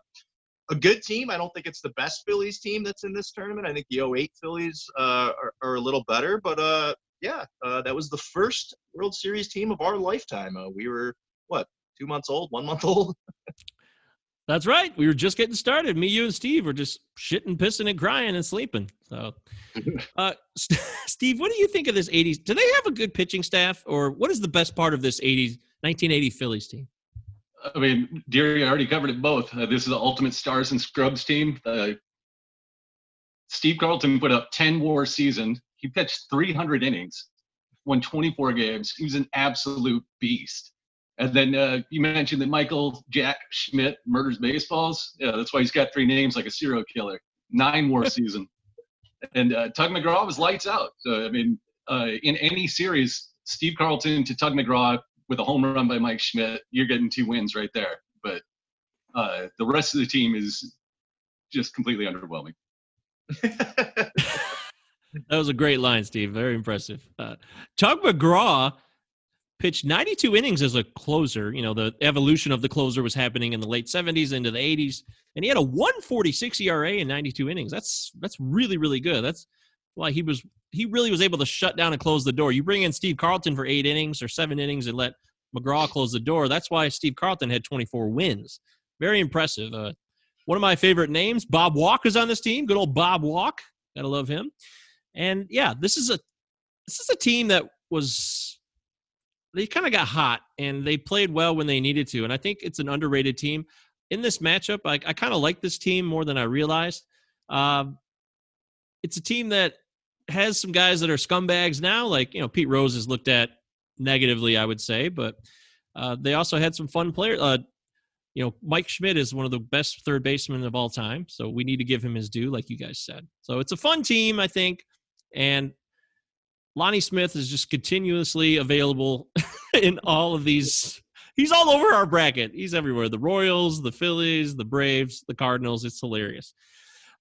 F: a good team. I don't think it's the best Phillies team that's in this tournament. I think the 08 Phillies uh, are, are, a little better, but uh, yeah, uh, that was the first World Series team of our lifetime. Uh, we were what two months old, one month old.
E: That's right. We were just getting started. Me, you, and Steve were just shitting, pissing, and crying and sleeping. So, uh, Steve, what do you think of this 80s? Do they have a good pitching staff, or what is the best part of this 80s 1980 Phillies team?
G: I mean, Deary I already covered it both. Uh, this is the ultimate stars and scrubs team. Uh, Steve Carlton put up 10 war season. He pitched 300 innings, won 24 games. He was an absolute beast. And then uh, you mentioned that Michael Jack Schmidt murders baseballs. Yeah, that's why he's got three names like a serial killer. Nine war season. And uh, Tug McGraw was lights out. So, I mean, uh, in any series, Steve Carlton to Tug McGraw with a home run by Mike Schmidt, you're getting two wins right there. But uh, the rest of the team is just completely underwhelming.
E: that was a great line, Steve. Very impressive. Uh, Tug McGraw pitched 92 innings as a closer. You know, the evolution of the closer was happening in the late 70s into the 80s, and he had a 146 ERA in 92 innings. That's that's really really good. That's why he was he really was able to shut down and close the door. You bring in Steve Carlton for eight innings or seven innings and let McGraw close the door. That's why Steve Carlton had 24 wins. Very impressive. Uh, one of my favorite names, Bob Walk, is on this team. Good old Bob Walk. Gotta love him. And yeah, this is a this is a team that was they kind of got hot and they played well when they needed to. And I think it's an underrated team. In this matchup, I, I kind of like this team more than I realized. Uh, it's a team that has some guys that are scumbags now, like you know Pete Rose is looked at negatively, I would say, but uh, they also had some fun players. Uh, you know, Mike Schmidt is one of the best third basemen of all time, so we need to give him his due, like you guys said. So it's a fun team, I think, and Lonnie Smith is just continuously available in all of these. He's all over our bracket. He's everywhere. The Royals, the Phillies, the Braves, the Cardinals. It's hilarious.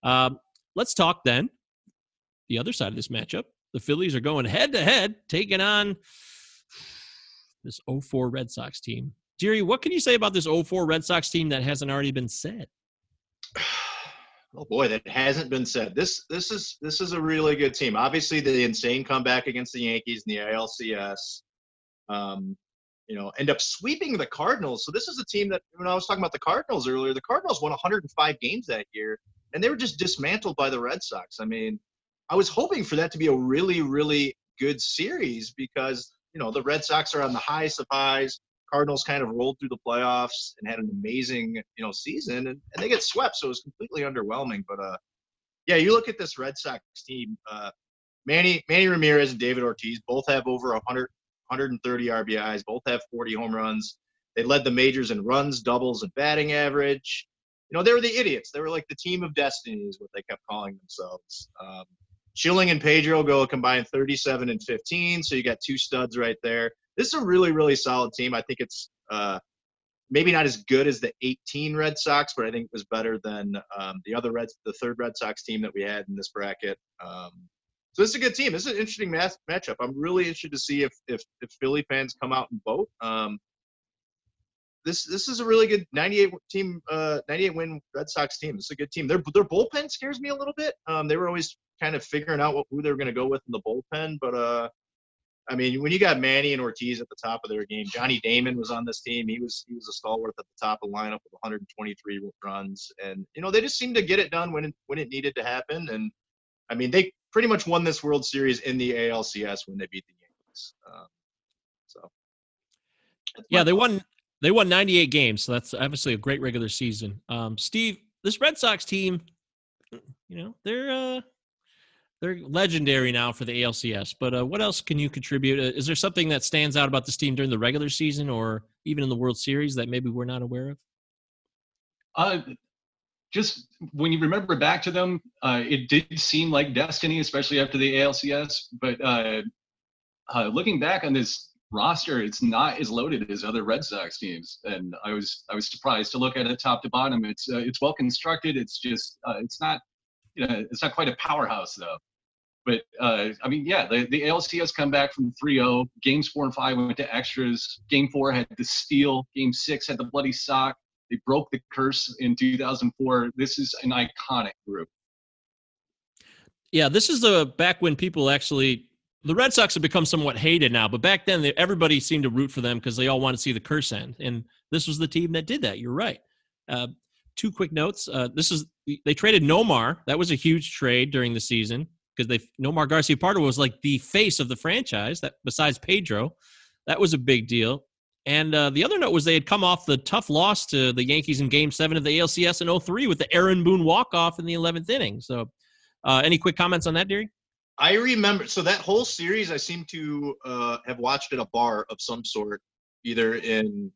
E: Um, let's talk then. The other side of this matchup, the Phillies are going head to head, taking on This 04 Red Sox team. Deary, what can you say about this 04 Red Sox team that hasn't already been said?
F: Oh boy, that hasn't been said. This this is this is a really good team. Obviously, the insane comeback against the Yankees in the ALCS. Um, you know, end up sweeping the Cardinals. So this is a team that when I was talking about the Cardinals earlier, the Cardinals won 105 games that year, and they were just dismantled by the Red Sox. I mean, I was hoping for that to be a really, really good series because you know the Red Sox are on the highest of highs. Cardinals kind of rolled through the playoffs and had an amazing, you know, season, and, and they get swept, so it was completely underwhelming. But uh, yeah, you look at this Red Sox team. Uh, Manny Manny Ramirez and David Ortiz both have over 100, 130 RBIs, both have 40 home runs. They led the majors in runs, doubles, and batting average. You know, they were the idiots. They were like the team of destiny, is what they kept calling themselves. Um, Schilling and Pedro go a combined 37 and 15, so you got two studs right there this is a really really solid team. I think it's uh, maybe not as good as the 18 Red Sox, but I think it was better than um, the other Reds, the third Red Sox team that we had in this bracket. Um, so this is a good team. This is an interesting match, matchup. I'm really interested to see if if, if Philly fans come out and vote. Um, this this is a really good 98 team, uh, 98 win Red Sox team. It's a good team. Their their bullpen scares me a little bit. Um, they were always kind of figuring out what, who they were going to go with in the bullpen, but uh, I mean, when you got Manny and Ortiz at the top of their game, Johnny Damon was on this team. He was he was a stalwart at the top of the lineup with 123 runs, and you know they just seemed to get it done when it, when it needed to happen. And I mean, they pretty much won this World Series in the ALCS when they beat the Yankees. Um, so
E: yeah, they won they won 98 games, so that's obviously a great regular season. Um, Steve, this Red Sox team, you know, they're uh, they're legendary now for the ALCS. But uh, what else can you contribute? Uh, is there something that stands out about this team during the regular season or even in the World Series that maybe we're not aware of?
G: Uh, just when you remember back to them, uh, it did seem like destiny, especially after the ALCS. But uh, uh, looking back on this roster, it's not as loaded as other Red Sox teams, and I was I was surprised to look at it top to bottom. It's uh, it's well constructed. It's just uh, it's not you know it's not quite a powerhouse though. But uh, I mean, yeah, the, the ALCS come back from 3-0. Games four and five went to extras. Game four had the steal. Game six had the bloody sock. They broke the curse in 2004. This is an iconic group.
E: Yeah, this is the back when people actually the Red Sox have become somewhat hated now, but back then they, everybody seemed to root for them because they all wanted to see the curse end, and this was the team that did that. You're right. Uh, two quick notes. Uh, this is they traded Nomar. That was a huge trade during the season because they Nomar Garciaparra was like the face of the franchise. That besides Pedro, that was a big deal. And uh, the other note was they had come off the tough loss to the Yankees in Game Seven of the ALCS in 03 with the Aaron Boone walk off in the 11th inning. So, uh, any quick comments on that, Deary?
F: I remember. So that whole series, I seem to uh, have watched at a bar of some sort, either in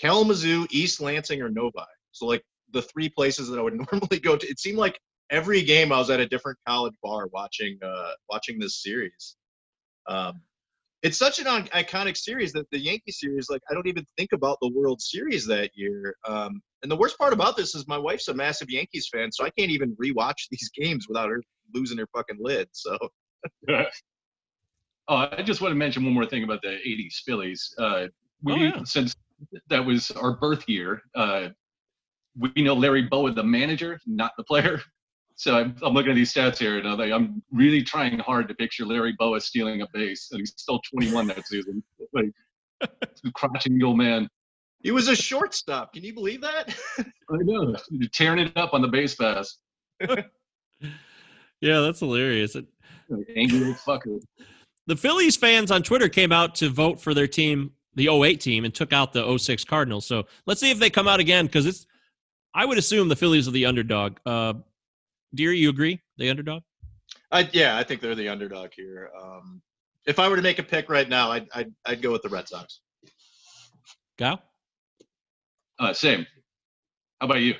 F: Kalamazoo, East Lansing, or Novi. So like the three places that I would normally go to. It seemed like every game I was at a different college bar watching uh, watching this series. Um, it's such an iconic series that the Yankee series, like I don't even think about the World Series that year. Um, and the worst part about this is my wife's a massive Yankees fan, so I can't even rewatch these games without her losing her fucking lid. So.
G: Oh, I just want to mention one more thing about the '80s Phillies. Uh, we, oh, yeah. since that was our birth year, uh, we know Larry Bowa, the manager, not the player. So I'm, I'm looking at these stats here, and I'm, like, I'm really trying hard to picture Larry Bowa stealing a base, and he's still 21 that season. Like, crotching the old man.
F: He was a shortstop. Can you believe that?
G: I know. tearing it up on the base pass.
E: yeah, that's hilarious. It,
G: Angry fucker.
E: The Phillies fans on Twitter came out to vote for their team, the 08 team, and took out the 06 Cardinals. So let's see if they come out again because it's. I would assume the Phillies are the underdog. Uh, Deary, you agree? The underdog?
F: I, yeah, I think they're the underdog here. Um, if I were to make a pick right now, I'd, I'd, I'd go with the Red Sox.
E: Go.
G: Uh, same. How about you?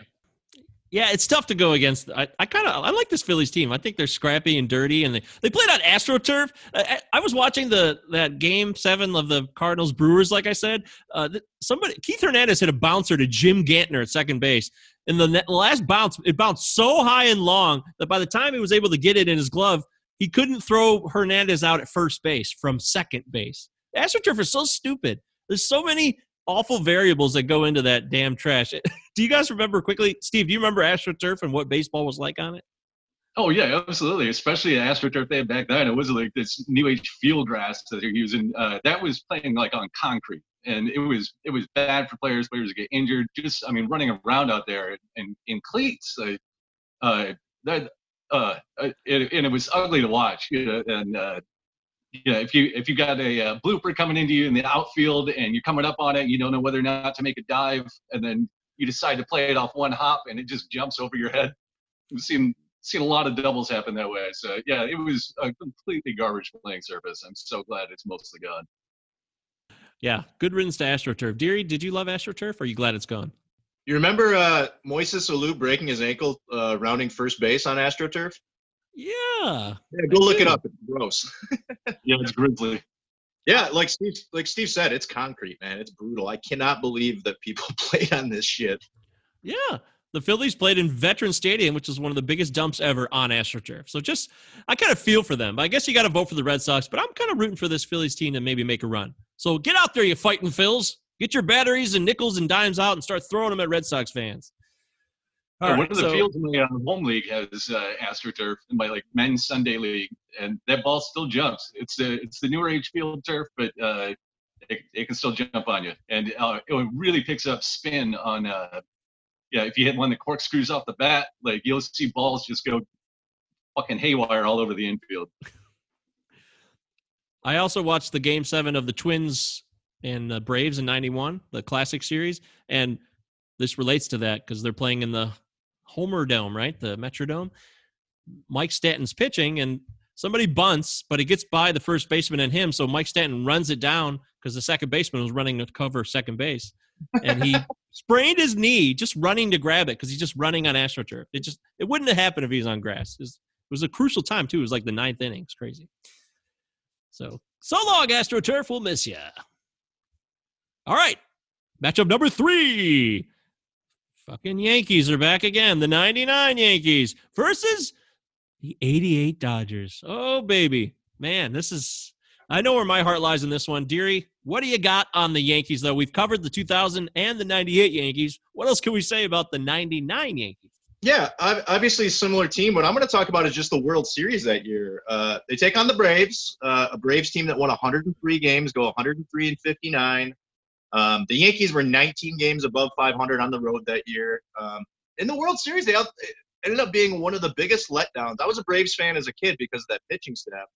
E: Yeah, it's tough to go against. I, I kind of I like this Phillies team. I think they're scrappy and dirty, and they, they played on AstroTurf. I, I was watching the that game seven of the Cardinals Brewers. Like I said, uh, somebody Keith Hernandez hit a bouncer to Jim Gantner at second base, and the net, last bounce it bounced so high and long that by the time he was able to get it in his glove, he couldn't throw Hernandez out at first base from second base. AstroTurf is so stupid. There's so many awful variables that go into that damn trash. do you guys remember quickly, Steve? Do you remember AstroTurf and what baseball was like on it?
G: Oh yeah, absolutely. Especially AstroTurf they had back then. It was like this new age field grass that they're using. Uh, that was playing like on concrete, and it was it was bad for players. Players get injured. Just I mean, running around out there in in cleats. Uh, uh, that uh, it, and it was ugly to watch. You know, and uh, yeah, if you if you got a uh, blooper coming into you in the outfield and you're coming up on it, you don't know whether or not to make a dive, and then you decide to play it off one hop and it just jumps over your head. We've seen seen a lot of doubles happen that way. So yeah, it was a completely garbage playing surface. I'm so glad it's mostly gone.
E: Yeah, good riddance to AstroTurf. Deary, did you love AstroTurf? Or are you glad it's gone?
F: You remember uh, Moises Alou breaking his ankle uh, rounding first base on AstroTurf?
E: Yeah.
F: Yeah, go
E: I
F: look it up. It's gross.
G: Yeah, it's grizzly.
F: Yeah, like Steve, like Steve said, it's concrete, man. It's brutal. I cannot believe that people played on this shit.
E: Yeah. The Phillies played in Veteran Stadium, which is one of the biggest dumps ever on AstroTurf. So just, I kind of feel for them. I guess you got to vote for the Red Sox, but I'm kind of rooting for this Phillies team to maybe make a run. So get out there, you fighting Phils. Get your batteries and nickels and dimes out and start throwing them at Red Sox fans. All
G: Yeah,
E: right,
G: one of the
E: so-
G: fields in my uh, home league has uh, AstroTurf in my like men's Sunday league, and that ball still jumps. It's the it's the newer age field turf, but uh, it, it can still jump on you, and uh, it really picks up spin on. Uh, yeah, if you hit one that corkscrews off the bat, like you'll see balls just go fucking haywire all over the infield.
E: I also watched the game seven of the Twins and the Braves in 91, the classic series. And this relates to that because they're playing in the Homer Dome, right? The Metrodome. Mike Stanton's pitching and somebody bunts, but it gets by the first baseman and him. So Mike Stanton runs it down because the second baseman was running to cover second base. And he sprained his knee just running to grab it because he's just running on AstroTurf. It just it wouldn't have happened if he was on grass. It was, it was a crucial time too. It was like the ninth inning. It's crazy. So, so long, AstroTurf. We'll miss you. All right. Matchup number three. Fucking Yankees are back again. The 99 Yankees versus the 88 Dodgers. Oh, baby. Man, this is. I know where my heart lies in this one. Deary, what do you got on the Yankees, though? We've covered the 2000 and the 98 Yankees. What else can we say about the 99 Yankees?
F: Yeah, ob- obviously a similar team. What I'm going to talk about is just the World Series that year. Uh, they take on the Braves, uh, a Braves team that won 103 games, go 103 and 59. Um, the Yankees were 19 games above 500 on the road that year. Um, in the World Series, they ended up being one of the biggest letdowns. I was a Braves fan as a kid because of that pitching staff.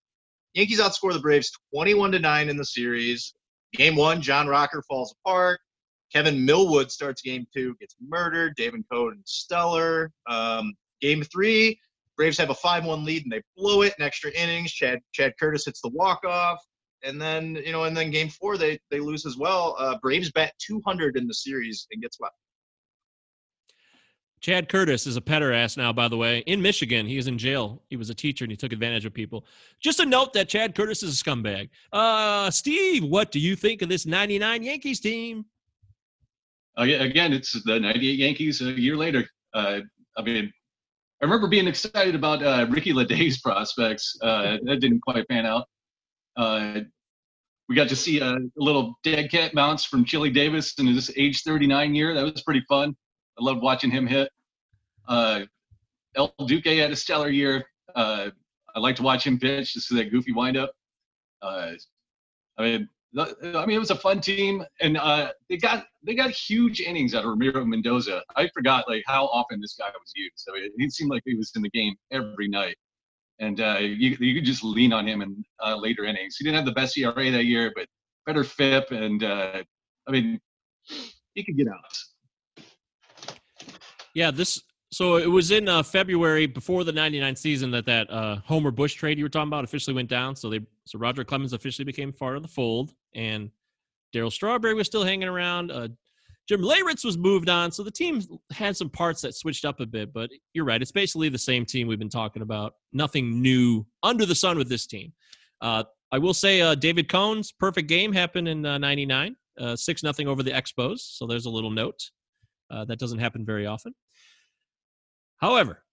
F: Yankees outscore the Braves 21 to 9 in the series. Game one, John Rocker falls apart. Kevin Millwood starts game two, gets murdered. David Cone stellar. Um, game three, Braves have a 5 1 lead and they blow it in extra innings. Chad Chad Curtis hits the walk off. And then, you know, and then game four, they, they lose as well. Uh, Braves bat 200 in the series and gets what?
E: Chad Curtis is a pederast now, by the way, in Michigan. He is in jail. He was a teacher and he took advantage of people. Just a note that Chad Curtis is a scumbag. Uh, Steve, what do you think of this 99 Yankees team?
G: Uh, again, it's the 98 Yankees a year later. Uh, I mean, I remember being excited about uh, Ricky Ledee's prospects. Uh, that didn't quite pan out. Uh, we got to see a, little dead cat bounce from Chili Davis in his age 39 year. That was pretty fun. I loved watching him hit. Uh, El Duque had a stellar year. Uh, I like to watch him pitch just that goofy windup. Uh, I mean, I mean, it was a fun team, and uh, they got they got huge innings out of Ramiro Mendoza. I forgot like how often this guy was used. I mean, it seemed like he was in the game every night, and uh, you you could just lean on him in uh, later innings. He didn't have the best ERA that year, but better FIP, and uh, I mean, he could get out.
E: Yeah, this. So it was in uh, February before the '99 season that that uh, Homer Bush trade you were talking about officially went down. So they, so Roger Clemens officially became part of the fold, and Darryl Strawberry was still hanging around. Uh, Jim Leyritz was moved on, so the team had some parts that switched up a bit. But you're right; it's basically the same team we've been talking about. Nothing new under the sun with this team. Uh, I will say, uh, David Cone's perfect game happened in '99, uh, six nothing over the Expos. So there's a little note uh, that doesn't happen very often. However,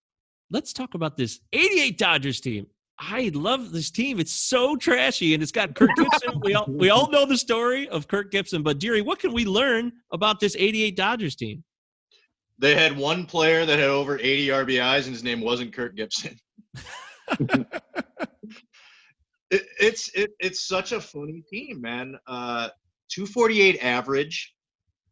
E: let's talk about this 88 Dodgers team. I love this team. It's so trashy, and it's got Kirk Gibson. we all we all know the story of Kirk Gibson, but Deary, what can we learn about this '88 Dodgers team?
F: They had one player that had over 80 RBIs, and his name wasn't Kirk Gibson. it, it's it, it's such a funny team, man. Uh, 248 average.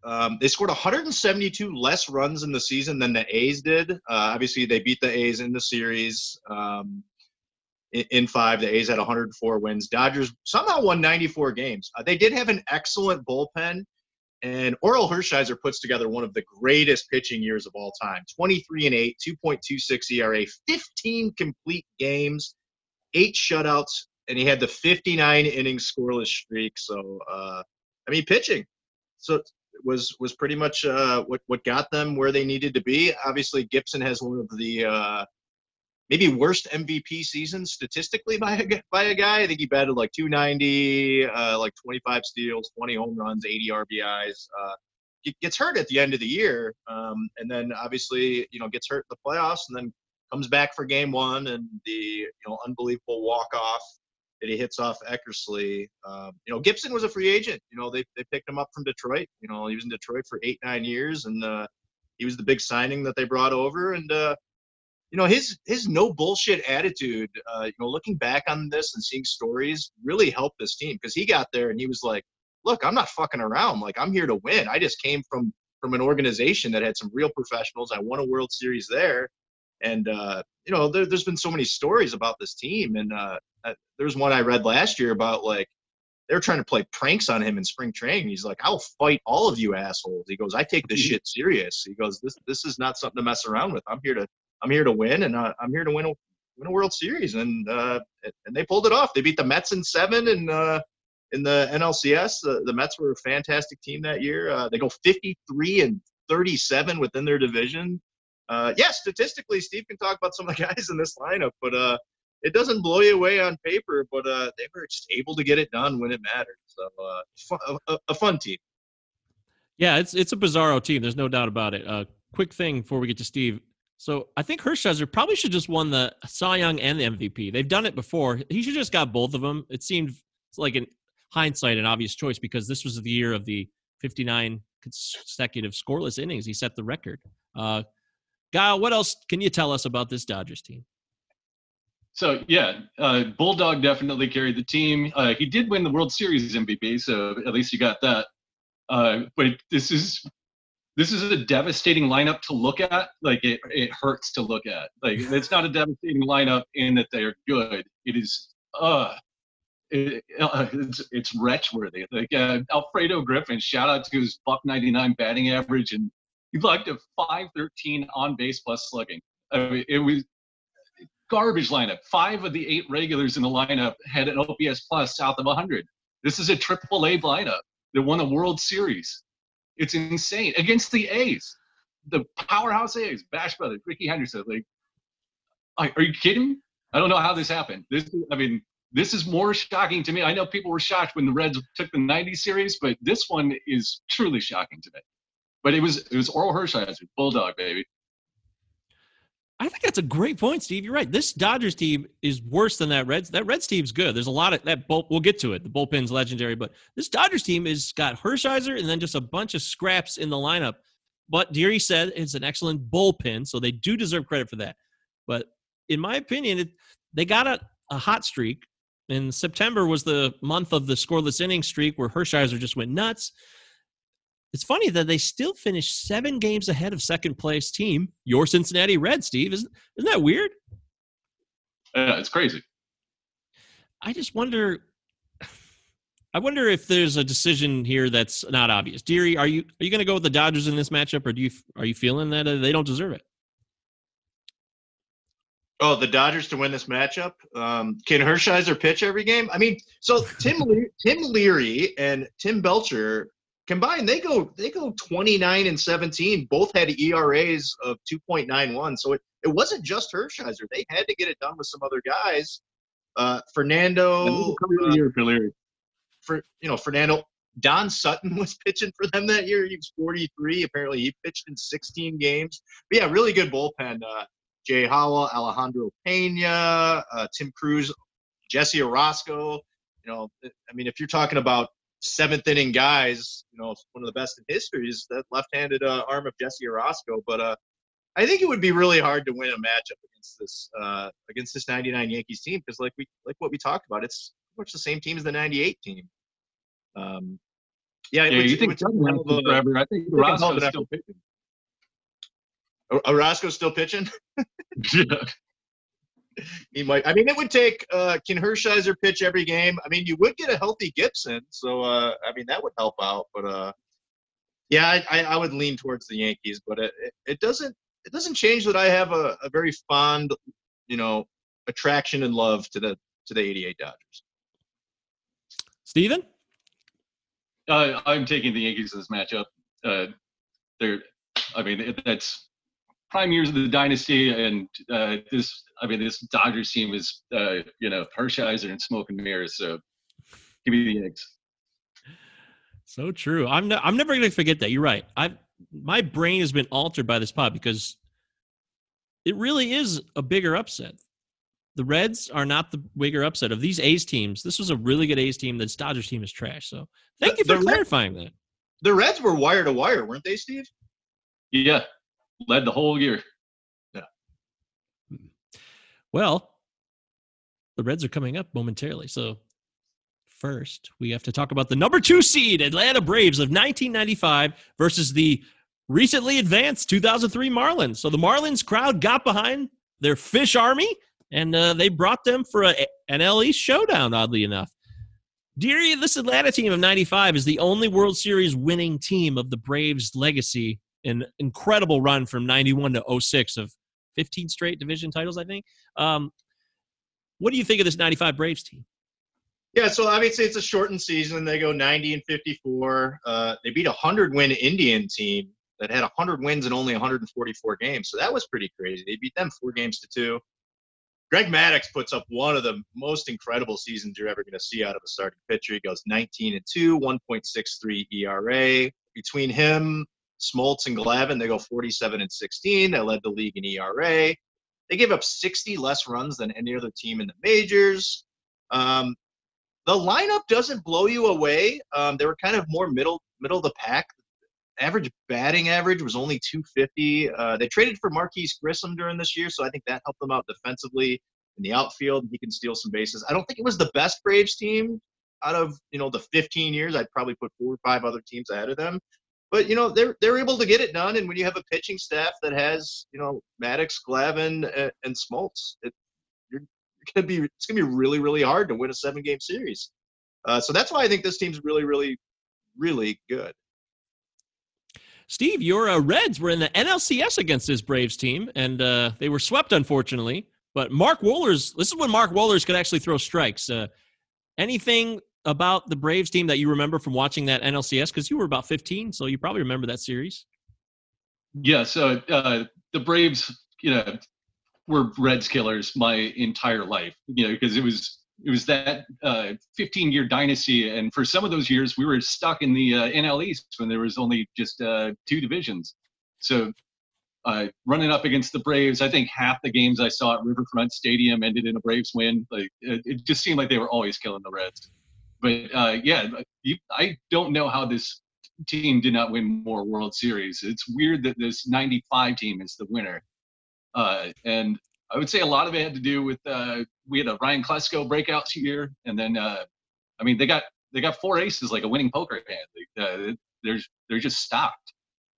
F: Um, they scored 172 less runs in the season than the A's did. Uh, obviously, they beat the A's in the series. Um, in, five, the A's had 104 wins. Dodgers somehow won 94 games. Uh, they did have an excellent bullpen, and Orel Hershiser puts together one of the greatest pitching years of all time 23 and 8, 2.26 ERA, 15 complete games, eight shutouts, and he had the 59 inning scoreless streak. So, uh, I mean, pitching. So was was pretty much uh, what what got them where they needed to be. Obviously, Gibson has one of the uh, maybe worst MVP season statistically by a by a guy. I think he batted like 290, uh, like 25 steals, 20 home runs, 80 RBIs. Uh, gets hurt at the end of the year, um, and then obviously you know gets hurt in the playoffs, and then comes back for Game One and the you know unbelievable walk off that he hits off Eckersley. Um, you know, Gibson was a free agent. You know, they, they picked him up from Detroit. You know, he was in Detroit for eight, nine years, and uh, he was the big signing that they brought over. And, uh, you know, his his no bullshit attitude, uh, you know, looking back on this and seeing stories really helped this team because he got there and he was like, look, I'm not fucking around. Like, I'm here to win. I just came from from an organization that had some real professionals. I won a World Series there. And uh, you know, there, has been so many stories about this team, and uh, there was one I read last year about like they were trying to play pranks on him in spring training. He's like, "I'll fight all of you assholes." He goes, "I take this shit serious." He goes, "This this is not something to mess around with. I'm here to I'm here to win, and uh, I'm here to win a win a World Series." And uh, and they pulled it off. They beat the Mets in seven, and uh, in the NLCS, the, the Mets were a fantastic team that year. Uh, they go 53 and 37 within their division. Uh, yeah, statistically, Steve can talk about some of the guys in this lineup, but uh, it doesn't blow you away on paper, but uh, they were just able to get it done when it mattered. So uh, fun, a, a, fun team.
E: Yeah, it's it's a bizarro team. There's no doubt about it. Uh, quick thing before we get to Steve. So I think Hershiser probably should just won the Cy Young and the MVP. They've done it before. He should just got both of them. It seemed like in hindsight an obvious choice because this was the year of the 59 consecutive scoreless innings. He set the record. Uh, what else can you tell us about this Dodgers team?
G: So yeah, uh, Bulldog definitely carried the team. Uh, he did win the World Series MVP, so at least you got that. Uh, but this is this is a devastating lineup to look at. Like it, it hurts to look at. Like it's not a devastating lineup in that they are good. It is uh, it, uh it's it's wretch worthy. Like uh, Alfredo Griffin, shout out to his buck ninety nine batting average, and he logged a five thirteen on base plus slugging. I mean, it was garbage lineup. Five of the eight regulars in the lineup had an OPS plus south of 100. This is a triple A lineup that won a World Series. It's insane against the A's, the powerhouse A's, Bash Brothers, Rickey Henderson. Like, are you kidding? I don't know how this happened. This, I mean, this is more shocking to me. I know people were shocked when the Reds took the 90 series, but this one is truly shocking to me. But it was it was Orel Hershiser, Bulldog baby.
E: I think that's a great point, Steve. You're right. This Dodgers team is worse than that Reds. That Reds team's good. There's a lot of that. Bull, we'll get to it. The bullpen's legendary, but this Dodgers team has got Hershiser and then just a bunch of scraps in the lineup. But Deary said it's an excellent bullpen, so they do deserve credit for that. But in my opinion, it, they got a, a hot streak. And September was the month of the scoreless inning streak where Hershiser just went nuts. It's funny that they still finished seven games ahead of second place team, your Cincinnati Reds, Steve. Isn't, isn't that weird?
G: Yeah, it's crazy.
E: I just wonder. I wonder if there's a decision here that's not obvious. Deary, are you are you going to go with the Dodgers in this matchup, or do you are you feeling that uh, they don't deserve it?
F: Oh, the Dodgers to win this matchup. Um, can Hershiser pitch every game? I mean, so Tim Le- Tim Leary and Tim Belcher combined they go they go 29 and 17 both had eras of 2.91 so it, it wasn't just hershiser. They had to get it done with some other guys. Uh, fernando uh,
G: year for
F: you know fernando don sutton was pitching for them that year. He was 43 apparently he pitched in 16 games. But yeah really good bullpen. Uh, Jay Howell, Alejandro Pena, uh, Tim Crews, Jesse Orosco. You know, I mean, if you're talking about seventh inning guys, you know, one of the best in history is that left-handed uh, arm of Jesse Orosco. But uh, I think it would be really hard to win a matchup against this uh, against this '99 Yankees team because, like we like what we talked about, it's pretty much the same team as the '98 team. Um, yeah,
G: Yeah,
F: would-
G: you think
F: a hell of a-
G: forever? I think
F: take a hell of
G: Roscoe's
F: an
G: still pitching.
F: Orosco's still pitching.
G: Yeah.
F: He might. I mean, it would take. Uh, can Hershiser pitch every game? I mean, you would get a healthy Gibson, so uh, I mean that would help out. But uh, yeah, I, I, I would lean towards the Yankees, but it, it, it doesn't it doesn't change that I have a, a very fond, you know, attraction and love to the to the '88 Dodgers.
E: Steven?
G: Uh, I'm taking the Yankees in this matchup. Uh, they're, I mean, that's prime years of the dynasty, and uh, this, I mean, this Dodgers team is, uh, you know, Hershiser and smoke and mirrors. So give me the Yanks.
E: So true. I'm ne- I'm never going to forget that. You're right. I my brain has been altered by this pod because it really is a bigger upset. The Reds are not the bigger upset of these A's teams. This was a really good A's team. This Dodgers team is trash. So thank
F: The-
E: you for
F: the Red-
E: clarifying that.
F: The Reds were wire to wire, weren't they, Steve?
G: Yeah, led the whole year. Yeah.
E: Well, the Reds are coming up momentarily. So first, we have to talk about the number two seed Atlanta Braves of 1995 versus the recently advanced 2003 Marlins. So the Marlins crowd got behind their fish army and uh, they brought them for a, an LE showdown, oddly enough. Deary, this Atlanta team of 95 is the only World Series winning team of the Braves' legacy. An incredible run from 91 to 06 of 15 straight division titles, I think. Um, what do you think of this 95 Braves team?
F: Yeah, so obviously it's a shortened season. They go 90 and 54. Uh, they beat a 100 win Indian team that had 100 wins in only 144 games. So that was pretty crazy. They beat them four games to two. Greg Maddux puts up one of the most incredible seasons you're ever going to see out of a starting pitcher. He goes 19 and 2, 1.63 ERA. Between him, Smoltz, and Glavine, they go 47 and 16. They led the league in ERA. They gave up 60 less runs than any other team in the majors. Um, the lineup doesn't blow you away. Um, they were kind of more middle middle of the pack. Average batting average was only 250. Uh, they traded for Marquis Grissom during this year, so I think that helped them out defensively in the outfield. He can steal some bases. I don't think it was the best Braves team out of you know the 15 years. I'd probably put four or five other teams ahead of them. But you know they're they're able to get it done, and when you have a pitching staff that has you know Maddux, Glavine, and, and Smoltz, it, you're, gonna be it's gonna be really really hard to win a seven game series. Uh, so that's why I think this team's really really really good.
E: Steve, your uh, Reds were in the NLCS against this Braves team, and uh, they were swept, unfortunately. But Mark Wohlers, this is when Mark Wohlers could actually throw strikes. Uh, anything about the Braves team that you remember from watching that NLCS? Because you were about 15, so you probably remember that series.
G: Yeah, so uh, the Braves, you know, were Reds killers my entire life. You know, because it was it was that uh, 15 year dynasty, and for some of those years we were stuck in the uh, NL East when there was only just uh, two divisions. So uh, running up against the Braves, I think half the games I saw at Riverfront Stadium ended in a Braves win. Like it, it just seemed like they were always killing the Reds. But uh, yeah, you, I don't know how this team did not win more World Series. It's weird that this 95 team is the winner. Uh, and I would say a lot of it had to do with uh, we had a Ryan Klesko breakout year, and then uh, I mean they got they got four aces like a winning poker hand. They, uh, they're they're just stocked,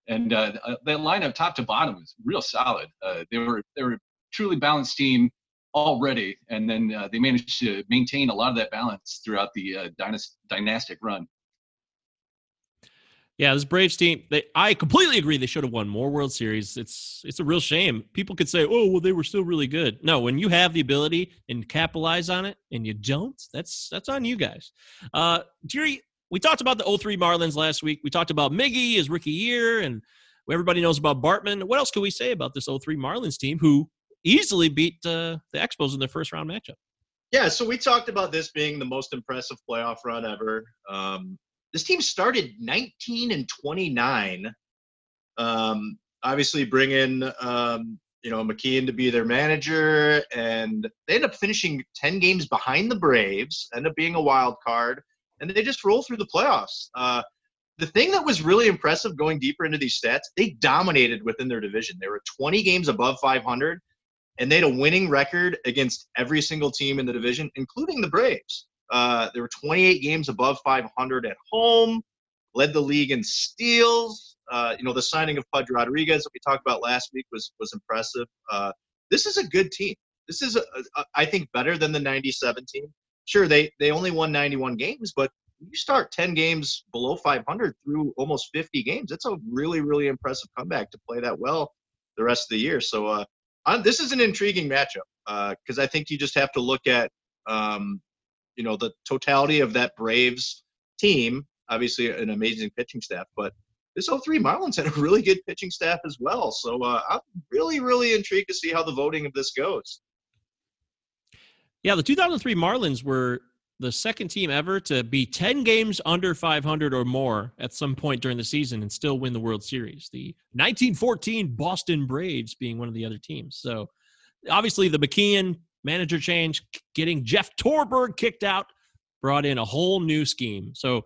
G: and uh, that lineup top to bottom was real solid. Uh, they were they were a truly balanced team already, and then uh, they managed to maintain a lot of that balance throughout the uh, dynast- dynastic run.
E: Yeah, this Braves team, they I completely agree they should have won more World Series. It's it's a real shame. People could say, "Oh, well they were still really good." No, when you have the ability and capitalize on it and you don't, that's that's on you guys. Uh Deary, we talked about the 03 Marlins last week. We talked about Miggy, his rookie year, and everybody knows about Bartman. What else can we say about this 03 Marlins team who easily beat uh, the Expos in their first round matchup?
F: Yeah, so we talked about this being the most impressive playoff run ever. Um, this team started 19 and 29. Um, obviously, bring in um, you know, McKeon to be their manager, and they end up finishing 10 games behind the Braves, end up being a wild card, and they just roll through the playoffs. Uh, the thing that was really impressive going deeper into these stats, they dominated within their division. They were 20 games above 500, and they had a winning record against every single team in the division, including the Braves. Uh, they were 28 games above 500 at home, led the league in steals. Uh, you know, the signing of Pudge Rodriguez that we talked about last week was was impressive. Uh, this is a good team. This is, a, a, I think, better than the '97 team. Sure, they they only won 91 games, but you start 10 games below 500 through almost 50 games. It's a really, really impressive comeback to play that well the rest of the year. So uh, I'm, this is an intriguing matchup because uh, I think you just have to look at um, you know the totality of that Braves team. Obviously, an amazing pitching staff, but this 03 Marlins had a really good pitching staff as well. So uh, I'm really, really intrigued to see how the voting of this goes.
E: Yeah, the 2003 Marlins were the second team ever to be 10 games under 500 or more at some point during the season and still win the World Series. The 1914 Boston Braves being one of the other teams. So obviously the McKeon manager change, getting Jeff Torborg kicked out, brought in a whole new scheme. So,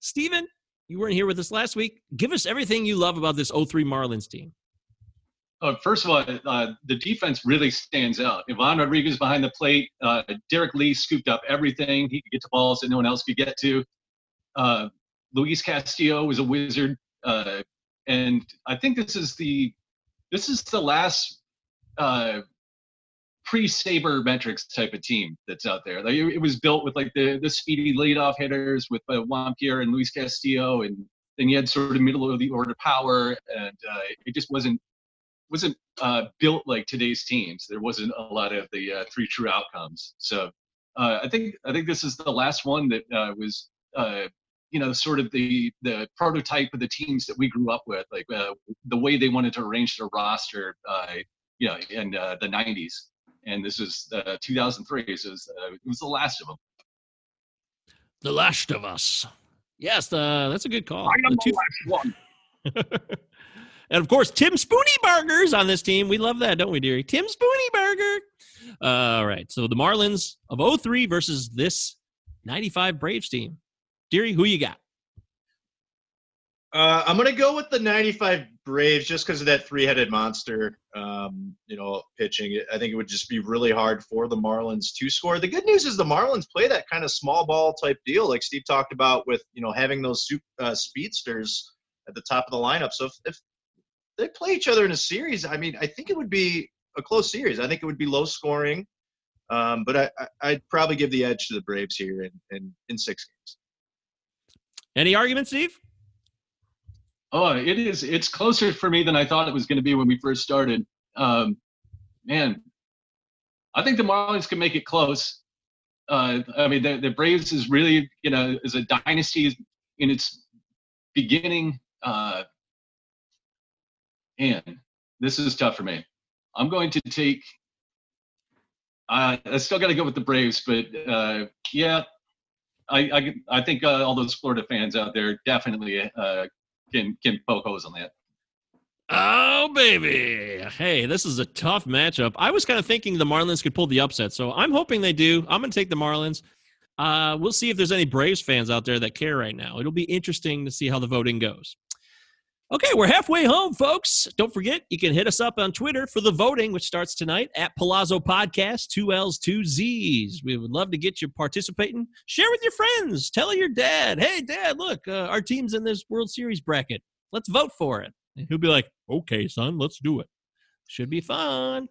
E: Stephen, you weren't here with us last week. Give us everything you love about this 03 Marlins team.
G: Uh, first of all, uh, the defense really stands out. Ivan Rodriguez behind the plate. Uh, Derrek Lee scooped up everything. He could get to balls that no one else could get to. Uh, Luis Castillo was a wizard, uh, and I think this is the this is the last uh, pre-sabermetrics type of team that's out there. Like it, was built with like the the speedy leadoff hitters with uh, Juan Pierre and Luis Castillo, and then you had sort of middle of the order power, and it just wasn't wasn't uh, built like today's teams. There wasn't a lot of the uh, three true outcomes. So uh, I think I think this is the last one that uh, was uh, you know sort of the the prototype of the teams that we grew up with, like uh, the way they wanted to arrange their roster. you know, in the 90s and this is uh, 2003. So it was, uh, it was the last of them.
E: The Last of Us. Yes, the, that's a good call.
G: I am the, two- the last one.
E: and of course, Tim Spoony Burgers on this team. We love that, don't we, Deary? Tim Spooneybarger. All right. So the Marlins of 03 versus this 95 Braves team. Deary, who you got?
F: Uh, I'm gonna go with the 95 Braves just because of that three-headed monster. Um, you know, pitching. I think it would just be really hard for the Marlins to score. The good news is the Marlins play that kind of small ball type deal, like Steve talked about, with you know having those uh, speedsters at the top of the lineup. So if, if they play each other in a series, I mean, I think it would be a close series. I think it would be low scoring, um, but I, I, would probably give the edge to the Braves here in, in, in six games.
E: Any argument, Steve?
G: Oh, it is. It's closer for me than I thought it was going to be when we first started. Um, man, I think the Marlins can make it close. Uh, I mean, the, the Braves is really, you know, is a dynasty in its beginning. Uh, and this is tough for me. I'm going to take. Uh, I still got to go with the Braves, but uh, yeah, I I, I think uh, all those Florida fans out there definitely uh, can can poke holes on that.
E: Oh baby! Hey, this is a tough matchup. I was kind of thinking the Marlins could pull the upset, so I'm hoping they do. I'm going to take the Marlins. Uh, we'll see if there's any Braves fans out there that care right now. It'll be interesting to see how the voting goes. Okay, we're halfway home, folks. Don't forget, you can hit us up on Twitter for the voting, which starts tonight at Palazzo Podcast, two L's, two Z's. We would love to get you participating. Share with your friends. Tell your dad, hey, dad, look, uh, our team's in this World Series bracket. Let's vote for it. And he'll be like, okay, son, let's do it. Should be fun.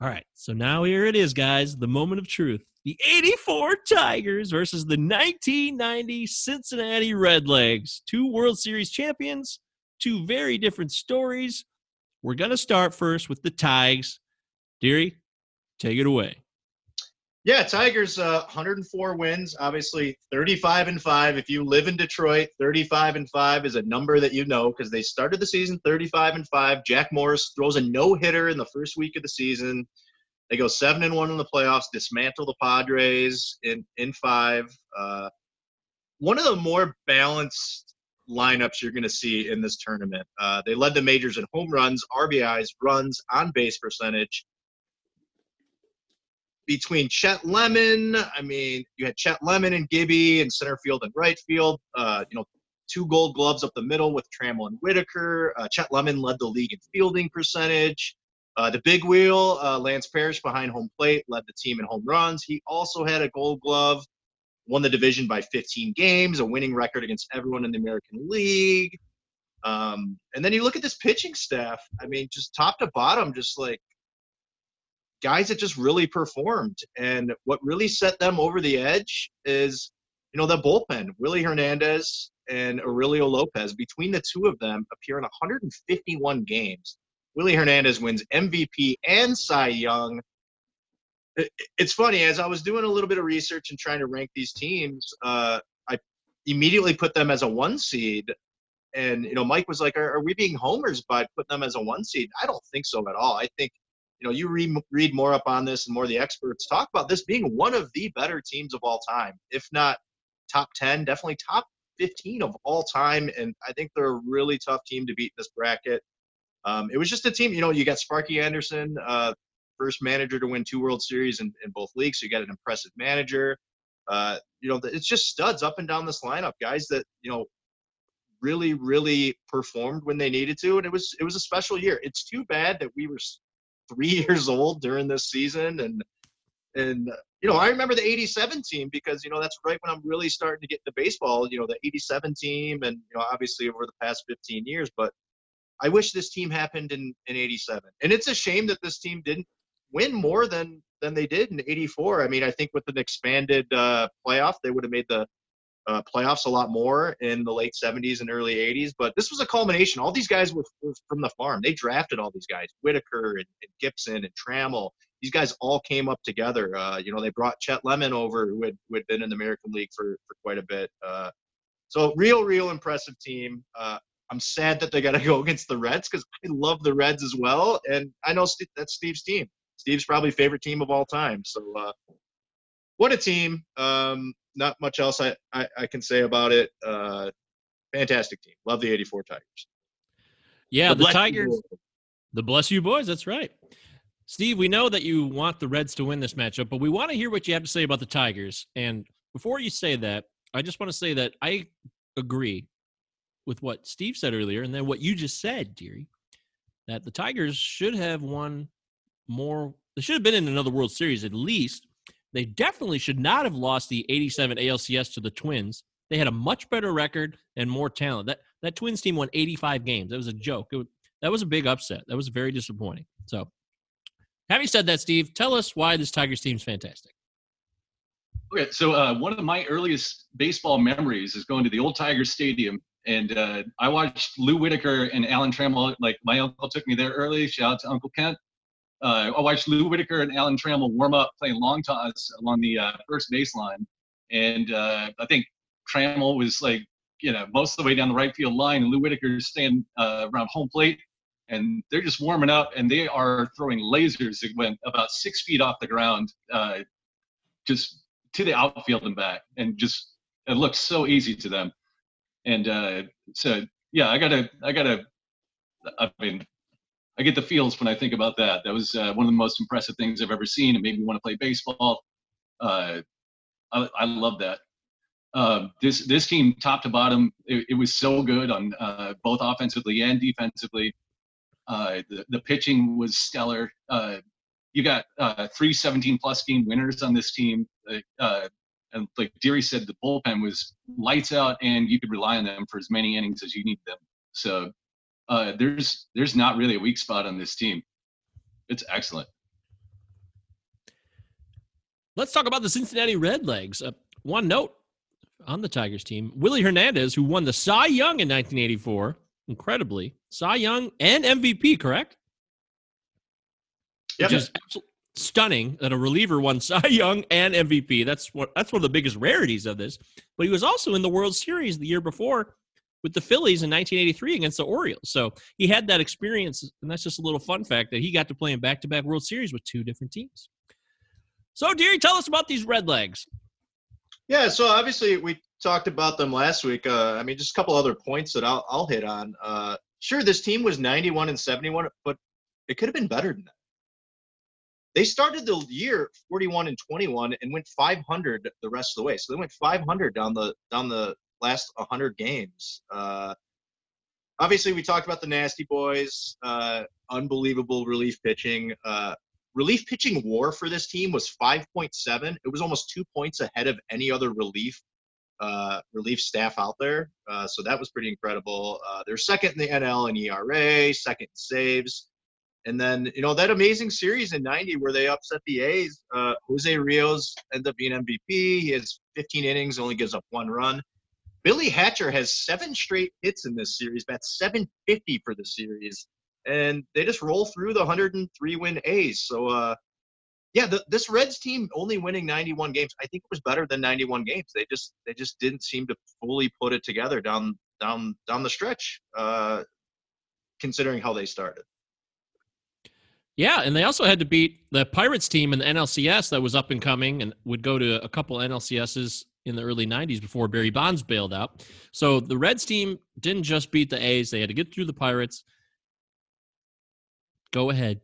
E: All right, so now here it is, guys the moment of truth. The 84 Tigers versus the 1990 Cincinnati Redlegs, two World Series champions two very different stories. We're going to start first with the Tigers. Deary, take it away.
F: Yeah, Tigers, uh, 104 wins. Obviously, 35 and five. If you live in Detroit, 35 and five is a number that you know because they started the season 35 and five. Jack Morris throws a no hitter in the first week of the season. They go seven and one in the playoffs, dismantle the Padres in in five. Uh, one of the more balanced lineups you're going to see in this tournament. Uh, they led the majors in home runs, RBIs, runs, on base percentage. Between Chet Lemon, I mean, you had Chet Lemon and Gibby in center field and right field. Uh, you know, two gold gloves up the middle with Trammell and Whitaker. Uh, Chet Lemon led the league in fielding percentage. Uh, the big wheel, uh, Lance Parrish behind home plate, led the team in home runs. He also had a gold glove, won the division by 15 games, a winning record against everyone in the American League. Um, and then you look at this pitching staff. I mean, just top to bottom, just like guys that just really performed. And what really set them over the edge is, you know, the bullpen, Willie Hernandez and Aurelio Lopez. Between the two of them, appear in 151 games. Willie Hernandez wins MVP and Cy Young. It- It's funny as I was doing a little bit of research and trying to rank these teams. Uh, I immediately put them as a one seed, and you know, Mike was like, "Are, are we being homers by putting them as a one seed?" I don't think so at all. I think you know, you read read more up on this and more of the experts talk about this being one of the better teams of all time, if not top ten, definitely top 15 of all time. And I think they're a really tough team to beat in this bracket. Um, it was just a team, you know, you got Sparky Anderson, uh, first manager to win two World Series in, in both leagues. So you got an impressive manager. Uh, you know, it's just studs up and down this lineup, guys that, you know, really, really performed when they needed to. And it was, it was a special year. It's too bad that we were three years old during this season. And, and, uh, you know, I remember the 87 team because, you know, that's right when I'm really starting to get into baseball, you know, the 87 team and, you know, obviously over the past 15 years, but I wish this team happened in, in 87. And it's a shame that this team didn't win more than, than they did in 84. I mean, I think with an expanded uh, playoff, they would have made the uh, playoffs a lot more in the late 70s and early 80s. But this was a culmination. All these guys were, were from the farm. They drafted all these guys, Whitaker and, and Gibson and Trammell. These guys all came up together. Uh, you know, they brought Chet Lemon over, who had, who had been in the American League for, for quite a bit. Uh, so real, real impressive team. Uh, I'm sad that they got to go against the Reds because I love the Reds as well, and I know that's Steve's team. Steve's probably favorite team of all time. So, uh, what a team! Um, not much else I, I, I can say about it. Uh, fantastic team. Love the '84 Tigers.
E: Yeah, the
F: you,
E: Tigers. The bless you boys. That's right. Steve, we know that you want the Reds to win this matchup, but we want to hear what you have to say about the Tigers. And before you say that, I just want to say that I agree with what Steve said earlier and then what you just said, Deary, that the Tigers should have won more. They should have been in another World Series at least. They definitely should not have lost the 87 ALCS to the Twins. They had a much better record and more talent. That that Twins team won 85 games. That was a joke. That was a big upset. That was very disappointing. So, having said that, Steve, tell us why this Tigers team's fantastic.
G: Okay, so uh, one of my earliest baseball memories is going to the old Tiger Stadium, and uh, I watched Lou Whitaker and Alan Trammell. Like my uncle took me there early. Shout out to Uncle Kent. Uh, I watched Lou Whitaker and Alan Trammell warm up playing long toss along the uh, first baseline, and uh, I think Trammell was like, you know, most of the way down the right field line, and Lou Whitaker's staying uh, around home plate, and they're just warming up, and they are throwing lasers that went about six feet off the ground, uh, just to the outfield and back, and just it looked so easy to them. And uh, so, yeah, I gotta, I gotta, I mean, I get the feels when I think about that. That was uh, one of the most impressive things I've ever seen. It made me want to play baseball. Uh, I, I love that. Uh, this this team, top to bottom, it, it was so good on uh, both offensively and defensively. Uh, the, the pitching was stellar. Uh, you got three 17 plus game winners on this team. And like Deary said, the bullpen was lights out, and you could rely on them for as many innings as you need them. So uh, there's there's not really a weak spot on this team. It's excellent.
E: Let's talk about the Cincinnati Redlegs. Uh, one note on the Tigers team Willie Hernandez, who won the Cy Young in 1984, incredibly, Cy Young and MVP, correct?
F: Yep.
E: Which is stunning that a reliever won Cy Young and MVP. That's what that's one of the biggest rarities of this. But he was also in the World Series the year before with the Phillies in 1983 against the Orioles. So he had that experience, and that's just a little fun fact that he got to play in back-to-back World Series with two different teams. So, Deary, tell us about these Red Legs.
F: Yeah, so obviously we talked about them last week. Uh, I mean, just a couple other points that I'll, I'll hit on. Uh, sure, this team was 91 and 71, but it could have been better than that. They started the year 41 and 21 and went 500 the rest of the way. So they went 500 down the down the last 100 games. Uh, obviously, we talked about the Nasty Boys. Uh, unbelievable relief pitching. Uh, relief pitching WAR for this team was 5.7. It was almost two points ahead of any other relief uh, relief staff out there. Uh, so that was pretty incredible. Uh, they're second in the NL in ERA, second in saves. And then, you know, that amazing series in 90 where they upset the A's, uh, Jose Rijo ends up being MVP. He has 15 innings, only gives up one run. Billy Hatcher has seven straight hits in this series. That's 750 for the series. And they just roll through the 103 win A's. So, uh, yeah, the, this Reds team only winning 91 games, I think it was better than 91 games. They just they just didn't seem to fully put it together down down down the stretch, uh, considering how they started.
E: Yeah, and they also had to beat the Pirates team in the NLCS that was up and coming and would go to a couple NLCSs in the early 90s before Barry Bonds bailed out. So the Reds team didn't just beat the A's, they had to get through the Pirates. Go ahead,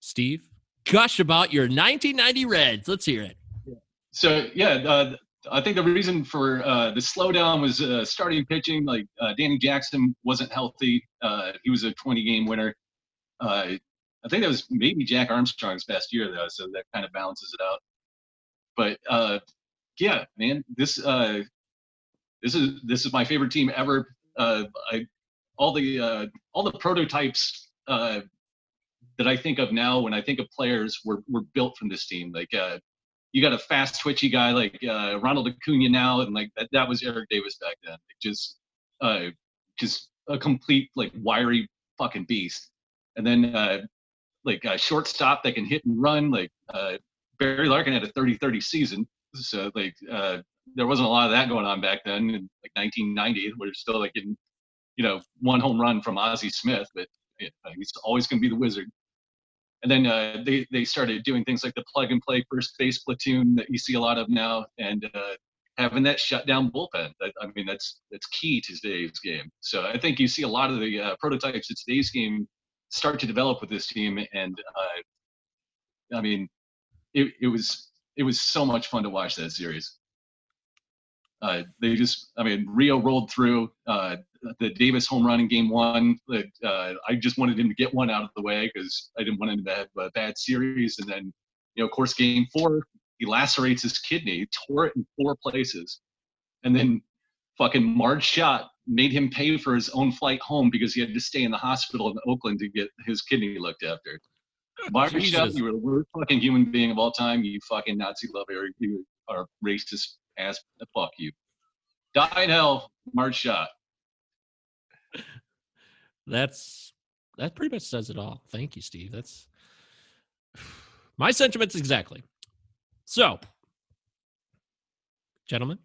E: Steve. Gush about your 1990 Reds. Let's hear it.
G: So yeah, uh, I think the reason for uh, the slowdown was uh, starting pitching. Like uh, Danny Jackson wasn't healthy. Uh, he was a 20 game winner. Uh, I think that was maybe Jack Armstrong's best year though, so that kind of balances it out. But uh, yeah, man, this uh, this is this is my favorite team ever. Uh, I all the uh, all the prototypes uh, that I think of now when I think of players were were built from this team. Like uh, you got a fast twitchy guy like uh, Ronald Acuna now, and like that that was Eric Davis back then. Just uh, just a complete like wiry fucking beast. And then uh, like a shortstop that can hit and run. Like uh, Barry Larkin had a 30-30 season, so like uh, there wasn't a lot of that going on back then in like 1990. We're still like in you know one home run from Ozzie Smith, but know, he's always going to be the wizard. And then uh, they they started doing things like the plug and play first base platoon that you see a lot of now, and uh, having that shutdown bullpen. That, I mean, that's that's key to today's game. So I think you see a lot of the uh, prototypes of today's game start to develop with this team, and uh, I mean, it, it was it was so much fun to watch that series. Uh, they just, I mean, Rijo rolled through uh, the Davis home run in game one. Uh, I just wanted him to get one out of the way because I didn't want him to have a bad series. And then, you know, of course, game four, he lacerates his kidney, tore it in four places. And then fucking Marge Schott made him pay for his own flight home because he had to stay in the hospital in Oakland to get his kidney looked after.
E: Schott,
G: you were the worst fucking human being of all time. You fucking Nazi lover. You are racist ass. Fuck you. Die in hell, Marge Schott.
E: That's that pretty much says it all. Thank you, Steve. That's my sentiments exactly. So, gentlemen,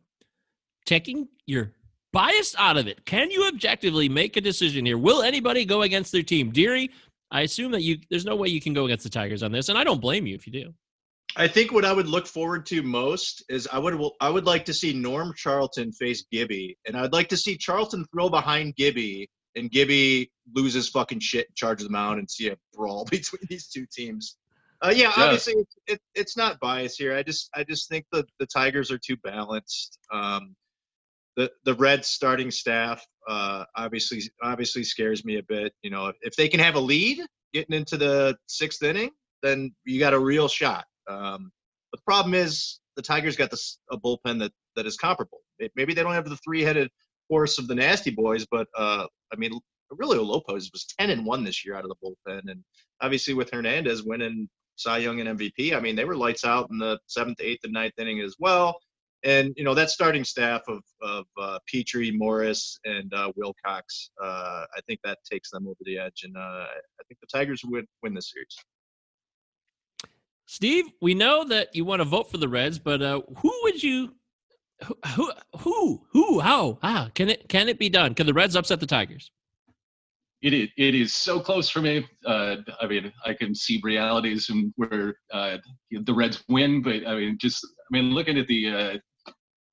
E: taking your bias out of it, can you objectively make a decision here? Will anybody go against their team? Deary, I assume that you there's no way you can go against the Tigers on this, and I don't blame you if you do.
F: I think what I would look forward to most is I would I would like to see Norm Charlton face Gibby, and I'd like to see Charlton throw behind Gibby, and Gibby loses fucking shit, and charges the mound, and see a brawl between these two teams. Uh, yeah,
G: Yeah.
F: obviously it, it, it's not bias here. I just I just think the the Tigers are too balanced. Um, the the Reds starting staff uh, obviously obviously scares me a bit. You know, if, they can have a lead getting into the sixth inning, then you got a real shot. Um, but the problem is the Tigers got this a bullpen that that is comparable. It, maybe they don't have the three-headed horse of the Nasty Boys, but uh, I mean, Aurelio Lopez was 10 and one this year out of the bullpen, and obviously with Hernandez winning Cy Young and MVP, I mean they were lights out in the seventh, eighth, and ninth inning as well. And you know that starting staff of of uh, Petry, Morris, and uh, Wilcox, uh, I think that takes them over the edge, and uh, I think the Tigers would win this series.
E: Steve, we know that you want to vote for the Reds, but uh, who would you? Who, who, who, who, how, ah, can it, can it be done? Can the Reds upset the Tigers?
G: It is, it is so close for me. Uh, I mean, I can see realities and where uh, the Reds win, but I mean, just I mean, looking at the uh,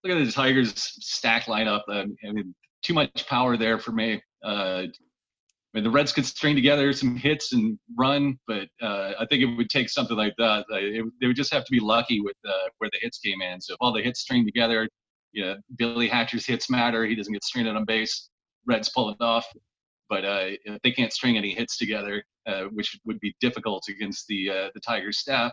G: look at the Tigers stack lineup. I mean, too much power there for me. Uh, I mean, the Reds could string together some hits and run, but uh, I think it would take something like that. It, they would just have to be lucky with uh, where the hits came in. So if all the hits string together, you know, Billy Hatcher's hits matter. He doesn't get stringed on base. Reds pull it off. But uh, if they can't string any hits together, uh, which would be difficult against the uh, the Tigers staff.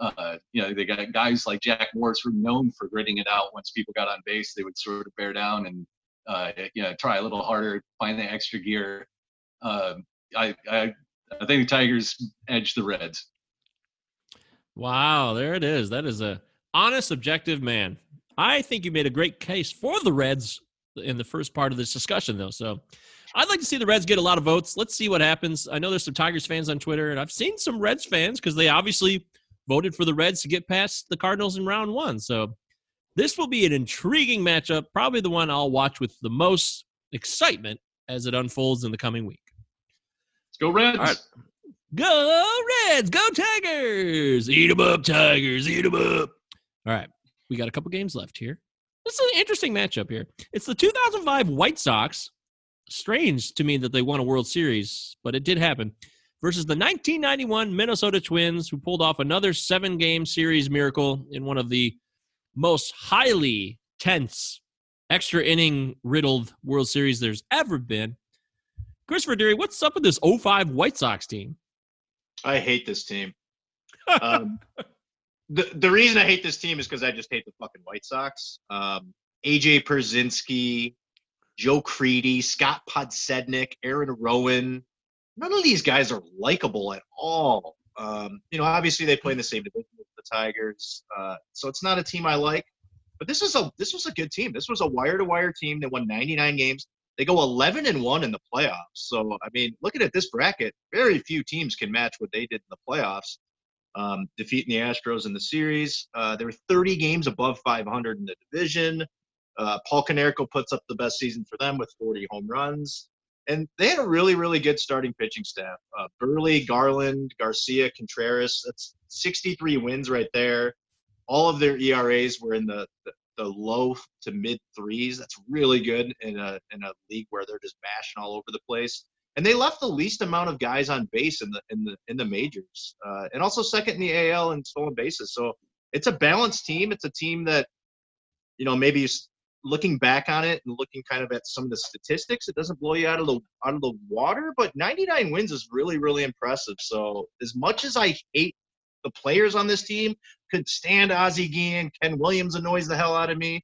G: Uh, you know, they got guys like Jack Morris who are known for gritting it out. Once people got on base, they would sort of bear down and uh, you know try a little harder, find the extra gear. Um, I, I I think the Tigers edge the Reds.
E: Wow, there it is. That is a honest, objective man. I think you made a great case for the Reds in the first part of this discussion, though. So I'd like to see the Reds get a lot of votes. Let's see what happens. I know there's some Tigers fans on Twitter, and I've seen some Reds fans because they obviously voted for the Reds to get past the Cardinals in round one. So this will be an intriguing matchup, probably the one I'll watch with the most excitement as it unfolds in the coming week.
G: Let's go Reds.
E: All right. Go Reds! Go Tigers! Eat 'em up, Tigers! Eat 'em up! All right, we got a couple games left here. This is an interesting matchup here. It's the 2005 White Sox. Strange to me that they won a World Series, but it did happen. Versus the 1991 Minnesota Twins, who pulled off another seven game series miracle in one of the most highly tense, extra inning riddled World Series there's ever been. Christopher Deary, what's up with this 05 White Sox team?
F: I hate this team. Um, the the reason I hate this team is because I just hate the fucking White Sox. Um, AJ Pierzynski, Joe Crede, Scott Podsednik, Aaron Rowand. None of these guys are likable at all. Um, you know, obviously they play in the same division with the Tigers, uh, so it's not a team I like. But this is a this was a good team. This was a wire to wire team that won 99 games. They go 11 and one in the playoffs. So I mean, looking at this bracket, very few teams can match what they did in the playoffs um, defeating the Astros in the series. Uh, they were 30 games above 500 in the division. Uh, Paul Konerko puts up the best season for them with 40 home runs. And they had a really, really good starting pitching staff. Uh, Buehrle, Garland, Garcia, Contreras. That's 63 wins right there. All of their ERAs were in the, the, the low to mid threes. That's really good in a, in a league where they're just bashing all over the place and they left the least amount of guys on base in the in the in the majors, uh, and also second in the AL in stolen bases. So it's a balanced team. It's a team that, you know, maybe looking back on it and looking kind of at some of the statistics, it doesn't blow you out of the out of the water. But 99 wins is really really impressive. So as much as I hate the players on this team, could stand Ozzie Guillen, Ken Williams annoys the hell out of me.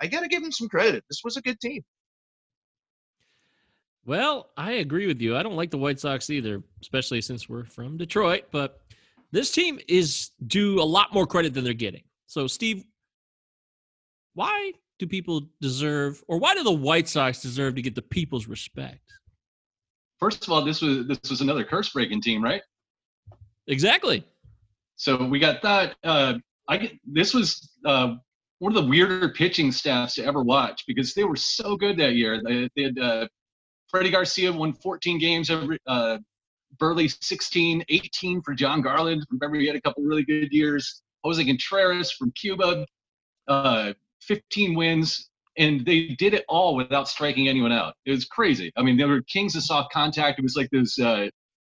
F: I got to give him some credit. This was a good team.
E: Well, I agree with you. I don't like the White Sox either, especially since we're from Detroit. But this team is due a lot more credit than they're getting. So, Steve, why do people deserve, or why do the White Sox deserve to get the people's respect?
G: First of all, this was this was another curse breaking team, right?
E: Exactly.
G: So we got that. Uh, I get this was uh, one of the weirder pitching staffs to ever watch because they were so good that year. They, they had uh, Freddie Garcia won 14 games every. Uh, Buehrle 16, 18 for Jon Garland. Remember, he had a couple really good years. Jose Contreras from Cuba, uh, 15 wins, and they did it all without striking anyone out. It was crazy. I mean, they were kings of soft contact. It was like those uh,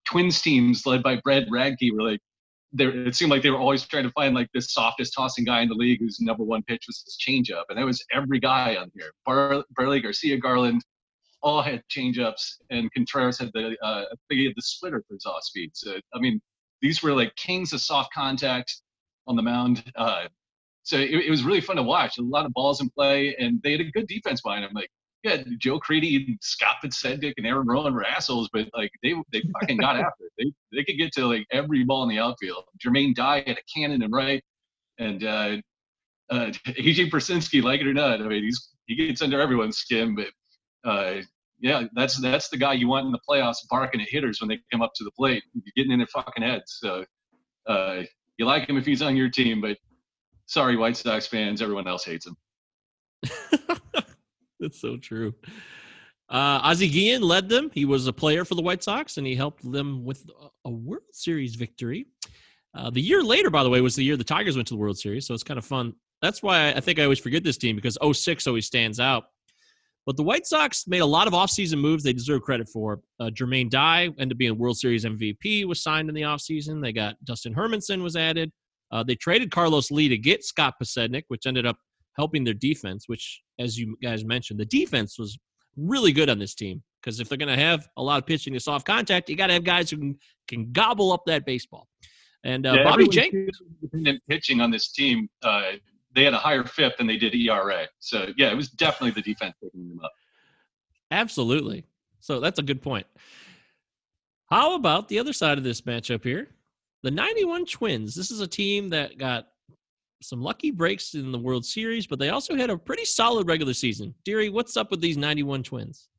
G: Twins teams led by Brad Radke were like, it seemed like they were always trying to find like the softest tossing guy in the league whose number one pitch was his changeup, and that was every guy on here. Bar- Buehrle, Garcia, Garland, all had changeups, and Contreras had the uh, he had the splitter for his off speed. So I mean, these were like kings of soft contact on the mound. Uh, so it, it, was really fun to watch. A lot of balls in play, and they had a good defense behind them. Like, yeah, Joe Crede, and Scott Podsednik, and Aaron Rowand were assholes, but like they they fucking got after it. They they could get to like every ball in the outfield. Jermaine Dye had a cannon and right, and uh, uh, AJ Pierzynski, like it or not, I mean, he's he gets under everyone's skin, but uh, yeah, that's that's the guy you want in the playoffs, barking at hitters when they come up to the plate, You're getting in their fucking heads. So uh, you like him if he's on your team, but sorry, White Sox fans, everyone else hates him.
E: that's so true. Uh, Ozzie Guillen led them. He was a player for the White Sox, and he helped them with a World Series victory. Uh, the year later, by the way, was the year the Tigers went to the World Series, so it's kind of fun That's why I think I always forget this team because 06 always stands out. But the White Sox made a lot of offseason moves they deserve credit for. Uh, Jermaine Dye ended up being a World Series MVP, was signed in the offseason. They got Dustin Hermanson was added. Uh, they traded Carlos Lee to get Scott Podsednik, which ended up helping their defense, which, as you guys mentioned, the defense was really good on this team. Because if they're going to have a lot of pitching to soft contact, you got to have guys who can, can gobble up that baseball. And uh,
G: Yeah,
E: Bobby Jenks.
G: independent pitching on this team, uh, they had a higher FIP than they did ERA. So yeah, it was definitely the defense picking them up.
E: Absolutely. So that's a good point. How about the other side of this matchup here? The 91 Twins. This is a team that got some lucky breaks in the World Series, but they also had a pretty solid regular season. Deary, what's up with these 91 Twins?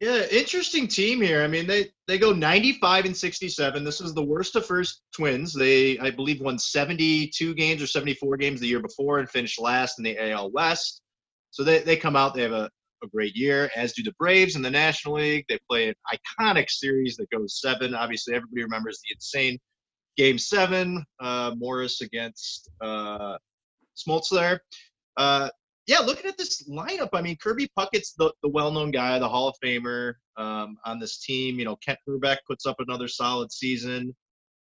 F: Yeah, interesting team here. I mean, they they go 95 and 67. This is the worst of first Twins. They, I believe, won 72 games or 74 games the year before and finished last in the AL West. So they, they come out. They have a, a great year, as do the Braves in the National League. They play an iconic series that goes seven. Obviously, everybody remembers the insane Game Seven, uh, Morris against uh, Smoltz there. Uh, yeah, looking at this lineup, I mean, Kirby Puckett's the, the well-known guy, the Hall of Famer um, on this team. You know, Kent Hrbek puts up another solid season.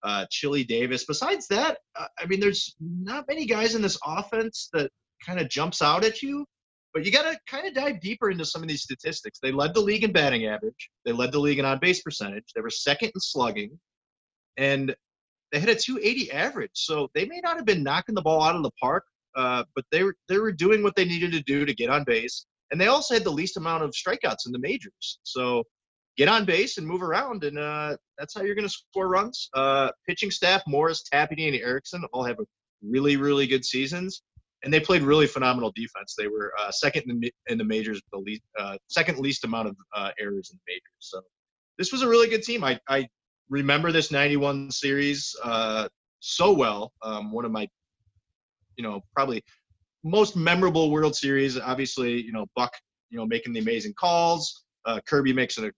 F: Uh, Chili Davis. Besides that, uh, I mean, there's not many guys in this offense that kind of jumps out at you. But you got to kind of dive deeper into some of these statistics. They led the league in batting average. They led the league in on-base percentage. They were second in slugging, and they had a 280 average. So they may not have been knocking the ball out of the park, uh, but they were they were doing what they needed to do to get on base, and they also had the least amount of strikeouts in the majors. So get on base and move around, and uh, that's how you're going to score runs. Uh, pitching staff: Morris, Tapani, and Erickson all have really really good seasons, and they played really phenomenal defense. They were uh, second in the, in the majors, the least uh, second least amount of uh, errors in the majors. So this was a really good team. I I remember this 91 series uh, so well. Um, one of my you know, probably most memorable World Series. Obviously, you know, Buck, you know, making the amazing calls. Uh, Kirby makes a, a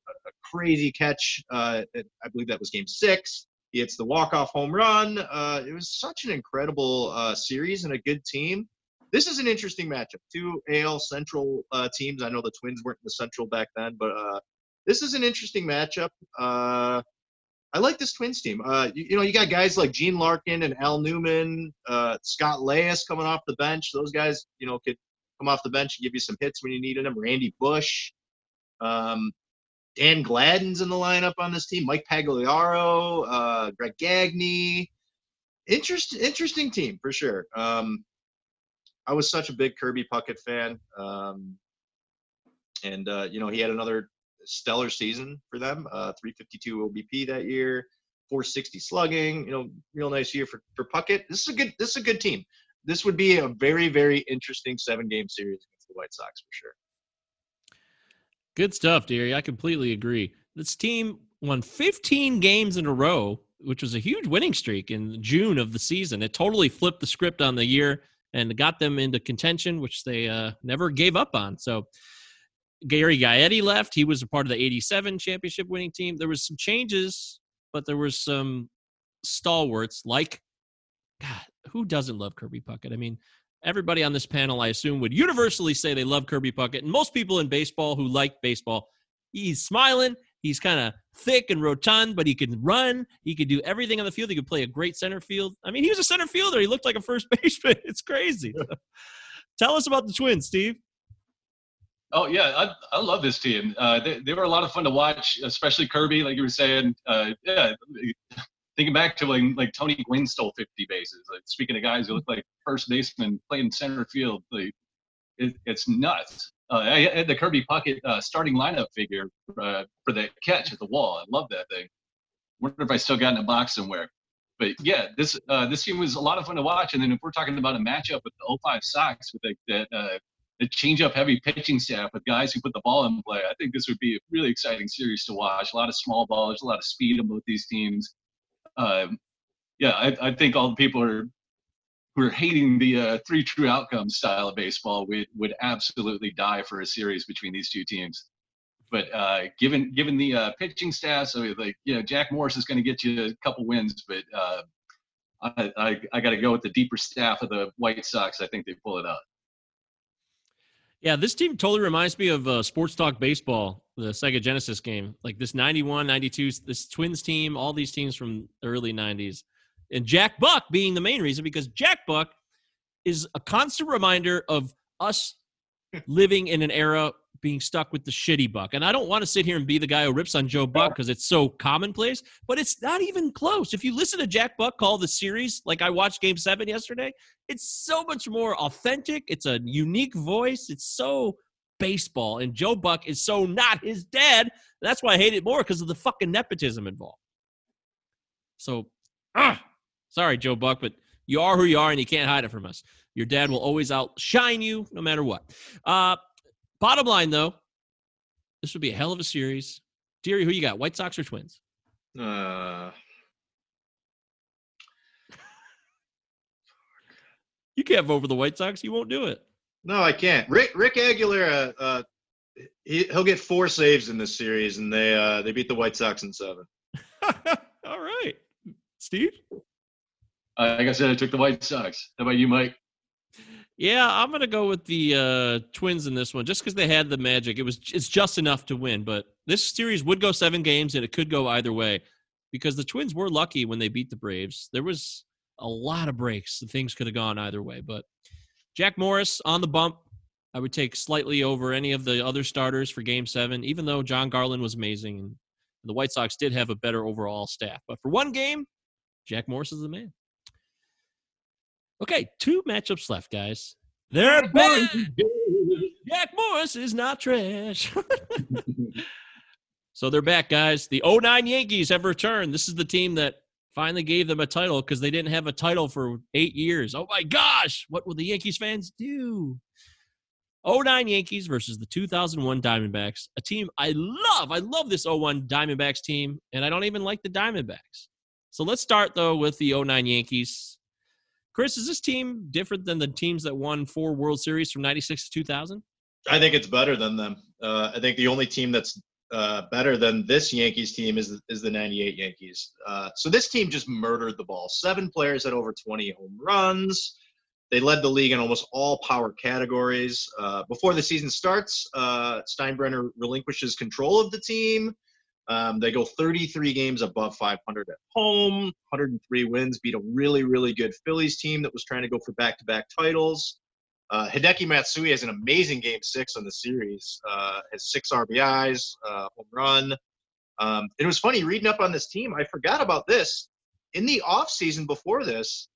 F: crazy catch. Uh, I believe that was Game Six. He hits the walk-off home run. Uh, it was such an incredible uh, series and a good team. This is an interesting matchup. Two AL Central uh, teams. I know the Twins weren't in the Central back then, but uh, this is an interesting matchup. I like this Twins team. Uh, you, you, know, you got guys like Gene Larkin and Al Newman, uh, Scott Leius coming off the bench. Those guys, you know, could come off the bench and give you some hits when you needed them. Randy Bush, um, Dan Gladden's in the lineup on this team. Mike Pagliaro, uh, Greg Gagne. Interest, interesting team for sure. Um, I was such a big Kirby Puckett fan, um, and uh, you know, he had another stellar season for them. Uh, 352 OBP that year, 460 slugging. You know, real nice year for for Puckett. This is a good. This is a good team. This would be a very very interesting seven game series against the White Sox for sure.
E: Good stuff, Deary. I completely agree. This team won 15 games in a row, which was a huge winning streak in June of the season. It totally flipped the script on the year and got them into contention, which they uh, never gave up on. So Gary Gaetti left. He was a part of the 87 championship winning team. There was some changes, but there was some stalwarts like God, who doesn't love Kirby Puckett? I mean, everybody on this panel, I assume, would universally say they love Kirby Puckett. And most people in baseball who like baseball, he's smiling. He's kind of thick and rotund, but he can run. He could do everything on the field. He could play a great center field. I mean, he was a center fielder. He looked like a first baseman. It's crazy. Tell us about the Twins, Steve.
G: Oh yeah, I, I love this team. Uh, they, they were a lot of fun to watch, especially Kirby, like you were saying. Uh, yeah, thinking back to when like Tony Gwynn stole 50 bases. Like speaking of guys who look like first basemen playing center field, like it, it's nuts. Uh, I had the Kirby Puckett uh, starting lineup figure uh, for that catch at the wall. I love that thing. Wonder if I still got in a box somewhere. But yeah, this uh, this team was a lot of fun to watch. And then if we're talking about a matchup with the 05 Sox with that the change up heavy pitching staff with guys who put the ball in play, I think this would be a really exciting series to watch. A lot of small balls, a lot of speed on both these teams. Um, yeah, I, I think all the people are who are hating the uh, three true outcomes style of baseball would would absolutely die for a series between these two teams. But uh, given given the uh, pitching staff, so like you know, Jack Morris is going to get you a couple wins, but uh, I I, I got to go with the deeper staff of the White Sox. I think they pull it out.
E: Yeah, this team totally reminds me of uh, Sports Talk Baseball, the Sega Genesis game. Like this 91, 92, this Twins team, all these teams from the early 90s. And Jack Buck being the main reason because Jack Buck is a constant reminder of us living in an era being stuck with the shitty Buck. And I don't want to sit here and be the guy who rips on Joe Buck because it's so commonplace, but it's not even close. If you listen to Jack Buck call the series, like I watched game seven yesterday, it's so much more authentic. It's a unique voice. It's so baseball. And Joe Buck is so not his dad. That's why I hate it more because of the fucking nepotism involved. So, ah, sorry, Joe Buck, but you are who you are and you can't hide it from us. Your dad will always outshine you no matter what. Uh, bottom line, though, this would be a hell of a series. Deary, who you got? White Sox or Twins?
F: Uh,
E: You can't vote for the White Sox. You won't do it.
F: no, I can't. Rick Rick Aguilera, uh, he, he'll get four saves in this series, and they uh, they beat the White Sox in seven.
E: All right. Steve?
G: Uh, like I said, I took the White Sox. How about you, Mike?
E: Yeah, I'm gonna go with the uh, Twins in this one, just because they had the magic. It was it's just enough to win, but this series would go seven games, and it could go either way, because the Twins were lucky when they beat the Braves. There was a lot of breaks, and things could have gone either way. But Jack Morris on the bump, I would take slightly over any of the other starters for Game Seven, even though Jon Garland was amazing, and the White Sox did have a better overall staff. But for one game, Jack Morris is the man. Okay, two matchups left, guys. They're back. Jack Morris is not trash. so they're back, guys. The 09 Yankees have returned. This is the team that finally gave them a title because they didn't have a title for eight years. Oh my gosh, what will the Yankees fans do? 09 Yankees versus the 2001 Diamondbacks, a team I love. I love this 01 Diamondbacks team, and I don't even like the Diamondbacks. So let's start, though, with the 09 Yankees. Chris, is this team different than the teams that won four World Series from 96 to 2000?
F: I think it's better than them. Uh, I think the only team that's uh, better than this Yankees team is is the '98 Yankees. Uh, so this team just murdered the ball. Seven players had over 20 home runs. They led the league in almost all power categories. Uh, before the season starts, uh, Steinbrenner relinquishes control of the team. Um, they go 33 games above 500 at home, 103 wins, beat a really, really good Phillies team that was trying to go for back-to-back titles. Uh, Hideki Matsui has an amazing game six on the series. Uh, has six RBIs, uh, home run. Um, it was funny reading up on this team. I forgot about this. In the offseason before this,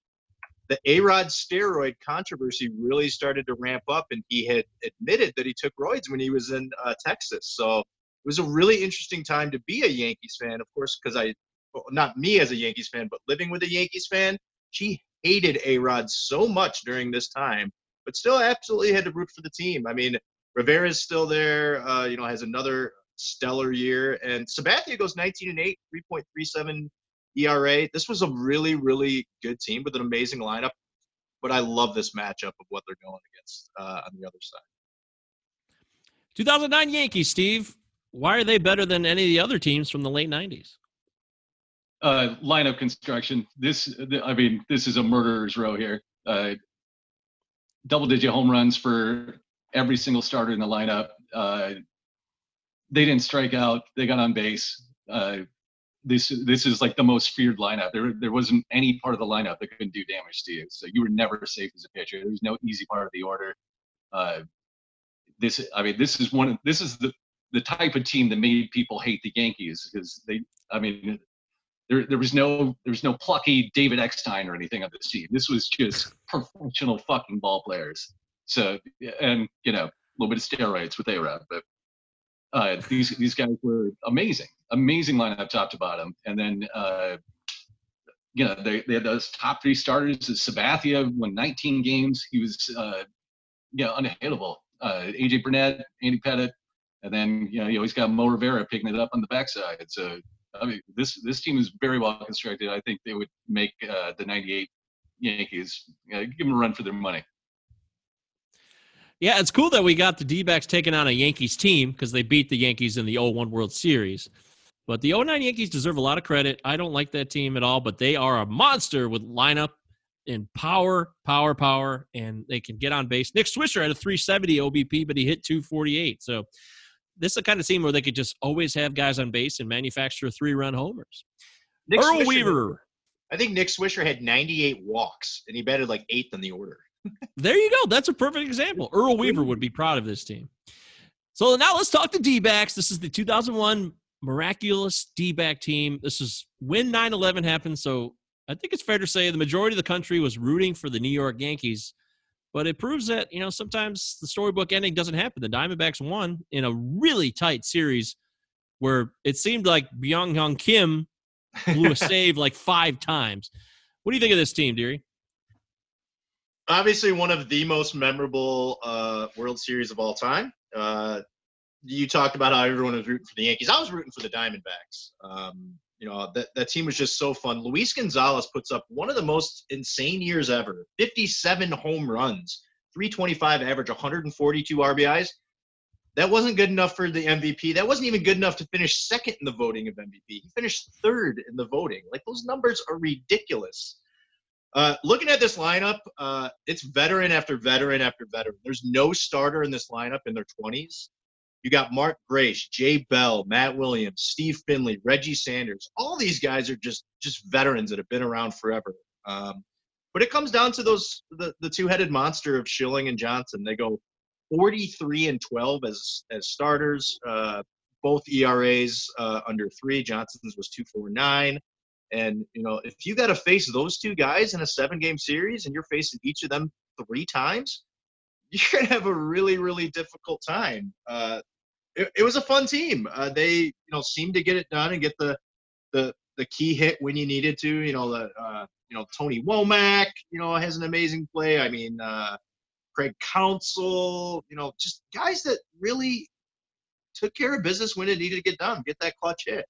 F: the A-Rod steroid controversy really started to ramp up, and he had admitted that he took roids when he was in uh, Texas. So was a really interesting time to be a Yankees fan, of course, because I, not me as a Yankees fan, but living with a Yankees fan, she hated A-Rod so much during this time but still absolutely had to root for the team. I mean, Rivera's still there, uh, you know, has another stellar year. And Sabathia goes 19 and 8, 3.37 ERA. This was a really, really good team with an amazing lineup. But I love this matchup of what they're going against uh, on the other side.
E: 2009 Yankees, Steve. Why are they better than any of the other teams from the late 90s?
G: Uh, lineup construction. This, I mean, this is a murderer's row here. Uh, double digit home runs for every single starter in the lineup. Uh, they didn't strike out. They got on base. Uh, this this is like the most feared lineup. There there wasn't any part of the lineup that couldn't do damage to you. So you were never safe as a pitcher. There was no easy part of the order. Uh, this I mean this is one of, this is the the type of team that made people hate the Yankees because they I mean there, there was no there was no plucky David Eckstein or anything on this team. This was just professional fucking ball players. So and you know a little bit of steroids with A-Rod, but uh, these these guys were amazing, amazing lineup top to bottom. And then uh, you know they, they had those top three starters. Sabathia won 19 games. He was uh, you know unhittable. Uh, AJ Burnett, Andy Pettitte, and then you know you always got Mo Rivera picking it up on the backside. So I mean, this this team is very well constructed. I think they would make uh, the '98 Yankees uh, give them a run for their money.
E: Yeah, it's cool that we got the D backs taking on a Yankees team because they beat the Yankees in the 0 1 World Series. But the 09 Yankees deserve a lot of credit. I don't like that team at all, but they are a monster with lineup and power, power, power, and they can get on base. Nick Swisher had a 370 OBP, but he hit 248. So this is the kind of team where they could just always have guys on base and manufacture three run homers.
F: Nick
E: Earl
F: Swisher-
E: Weaver.
F: I think Nick Swisher had 98 walks, and he batted like eighth in the order.
E: There you go. That's a perfect example. Earl Weaver would be proud of this team. So now let's talk to D backs. This is the 2001 miraculous D back team. This is when 9 11 happened. So I think it's fair to say the majority of the country was rooting for the New York Yankees. But it proves that, you know, sometimes the storybook ending doesn't happen. The Diamondbacks won in a really tight series where it seemed like Byung Hyun Kim blew a save like five times. What do you think of this team, Deary?
F: Obviously, one of the most memorable uh, World Series of all time. Uh, you talked about how everyone was rooting for the Yankees. I was rooting for the Diamondbacks. Um, you know that that team was just so fun. Luis Gonzalez puts up one of the most insane years ever: 57 home runs, 325 average, 142 RBIs. That wasn't good enough for the MVP. That wasn't even good enough to finish second in the voting of MVP. He finished third in the voting. Like those numbers are ridiculous. Uh, looking at this lineup, uh, it's veteran after veteran after veteran. There's no starter in this lineup in their 20s. You got Mark Grace, Jay Bell, Matt Williams, Steve Finley, Reggie Sanders. All these guys are just just veterans that have been around forever. Um, but it comes down to those the, the two-headed monster of Schilling and Johnson. They go 43 and 12 as as starters. Uh, both ERAs uh, under three. Johnson's was 2.49. And you know, if you got to face those two guys in a seven-game series, and you're facing each of them three times, you're gonna have a really, really difficult time. Uh, it, it was a fun team. Uh, they, you know, seemed to get it done and get the the the key hit when you needed to. You know, the uh, you know Tony Womack, you know, has an amazing play. I mean, uh, Craig Counsell. you know, just guys that really took care of business when it needed to get done, get that clutch hit.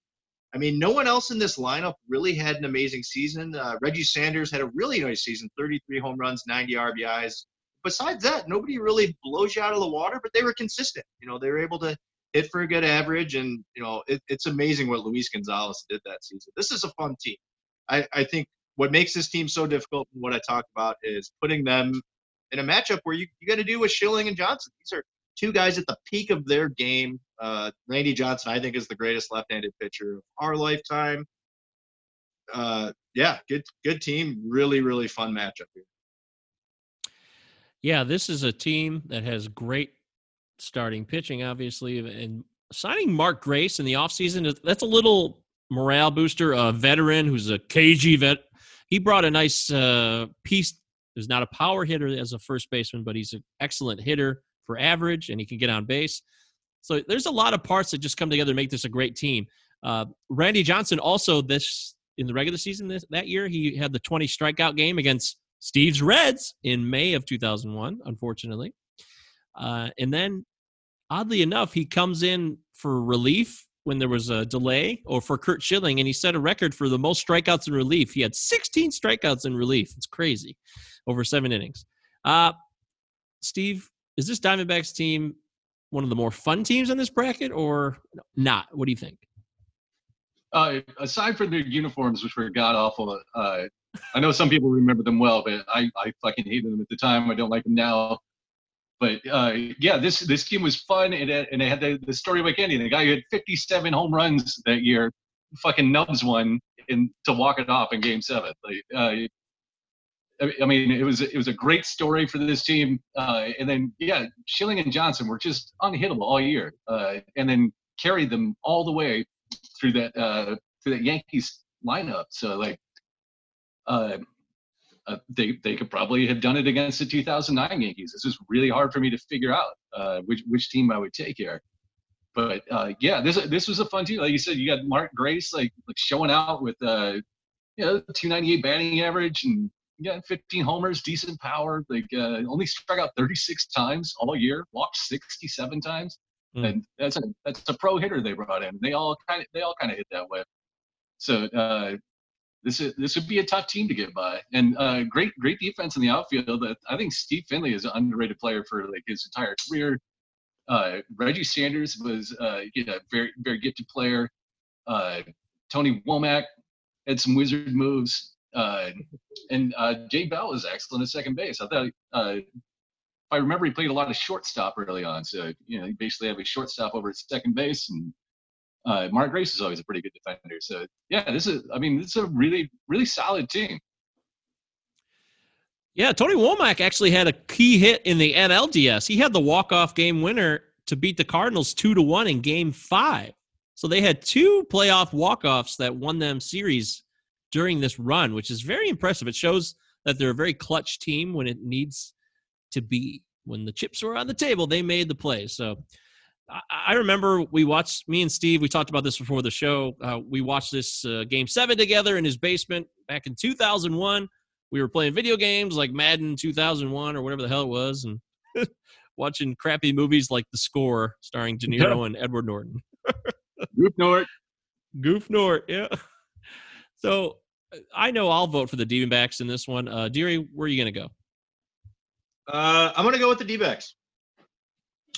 F: I mean, no one else in this lineup really had an amazing season. Uh, Reggie Sanders had a really nice season 33 home runs, 90 RBIs. Besides that, nobody really blows you out of the water, but they were consistent. You know, they were able to hit for a good average, and, you know, it, it's amazing what Luis Gonzalez did that season. This is a fun team. I, I think what makes this team so difficult and what I talked about is putting them in a matchup where you, you got to do with Schilling and Johnson. These are two guys at the peak of their game. Uh, Randy Johnson, I think, is the greatest left-handed pitcher of our lifetime. Uh, yeah, good good team. Really, really fun matchup here.
E: Yeah, this is a team that has great starting pitching, obviously, and signing Mark Grace in the offseason, that's a little morale booster. A veteran who's a KG vet. He brought a nice uh, piece. He's not a power hitter as a first baseman, but he's an excellent hitter for average, and he can get on base. So there's a lot of parts that just come together to make this a great team. Uh, Randy Johnson also this in the regular season this, that year he had the 20 strikeout game against Steve's Reds in May of 2001, unfortunately. Uh, and then, oddly enough, he comes in for relief when there was a delay, or for Curt Schilling, and he set a record for the most strikeouts in relief. He had 16 strikeouts in relief. It's crazy, over seven innings. Uh, Steve, is this Diamondbacks team one of the more fun teams in this bracket, or not? What do you think?
G: Uh, aside from their uniforms, which were god awful, uh, I know some people remember them well, but I, I fucking hated them at the time. I don't like them now. But uh, yeah, this this team was fun, and it, and it had the, the story like ending. The guy who had 57 home runs that year, fucking nubs one in to walk it off in Game Seven. Like, uh, I I mean, it was it was a great story for this team. Uh, and then yeah, Schilling and Johnson were just unhittable all year, uh, and then carried them all the way through that uh, through that Yankees lineup. So like, uh, they they could probably have done it against the 2009 Yankees. This is really hard for me to figure out uh, which which team I would take here. But uh, yeah, this this was a fun team. Like you said, you got Mark Grace like like showing out with uh, you know 298 batting average and yeah 15 homers, decent power. Like uh, only struck out 36 times all year, walked 67 times,
E: Mm.
G: and that's a that's a pro hitter they brought in. They all kind of they all kind of hit that way. So uh, this is this would be a tough team to get by, and uh, great great defense in the outfield. I think Steve Finley is an underrated player for like his entire career. Uh, Reggie Sanders was uh, you know, very very gifted player. uh, Tony Womack had some wizard moves. Uh, and uh, Jay Bell was excellent at second base. I thought, if I remember, he played a lot of shortstop early on. So, you know, he basically have a shortstop over at second base. And uh, Mark Grace is always a pretty good defender. So, yeah, this is, I mean, this is a really, really solid team.
E: Yeah, Tony Womack actually had a key hit in the NLDS. He had the walk-off game winner to beat the Cardinals two to one in Game Five. So they had two playoff walk-offs that won them series during this run, which is very impressive. It shows that they're a very clutch team when it needs to be. When the chips were on the table, they made the play. So I, I remember we watched me and Steve. We talked about this before the show. Uh, we watched this uh, Game Seven together in his basement back in 2001 we were playing video games like Madden 2001 or whatever the hell it was, and watching crappy movies like The Score, starring De Niro and Edward Norton.
G: Goof Nort.
E: Goof Nort, yeah. So I know I'll vote for the Diamondbacks in this one. Uh, Deary, where are you going to go?
F: Uh, I'm gonna go with the D-backs.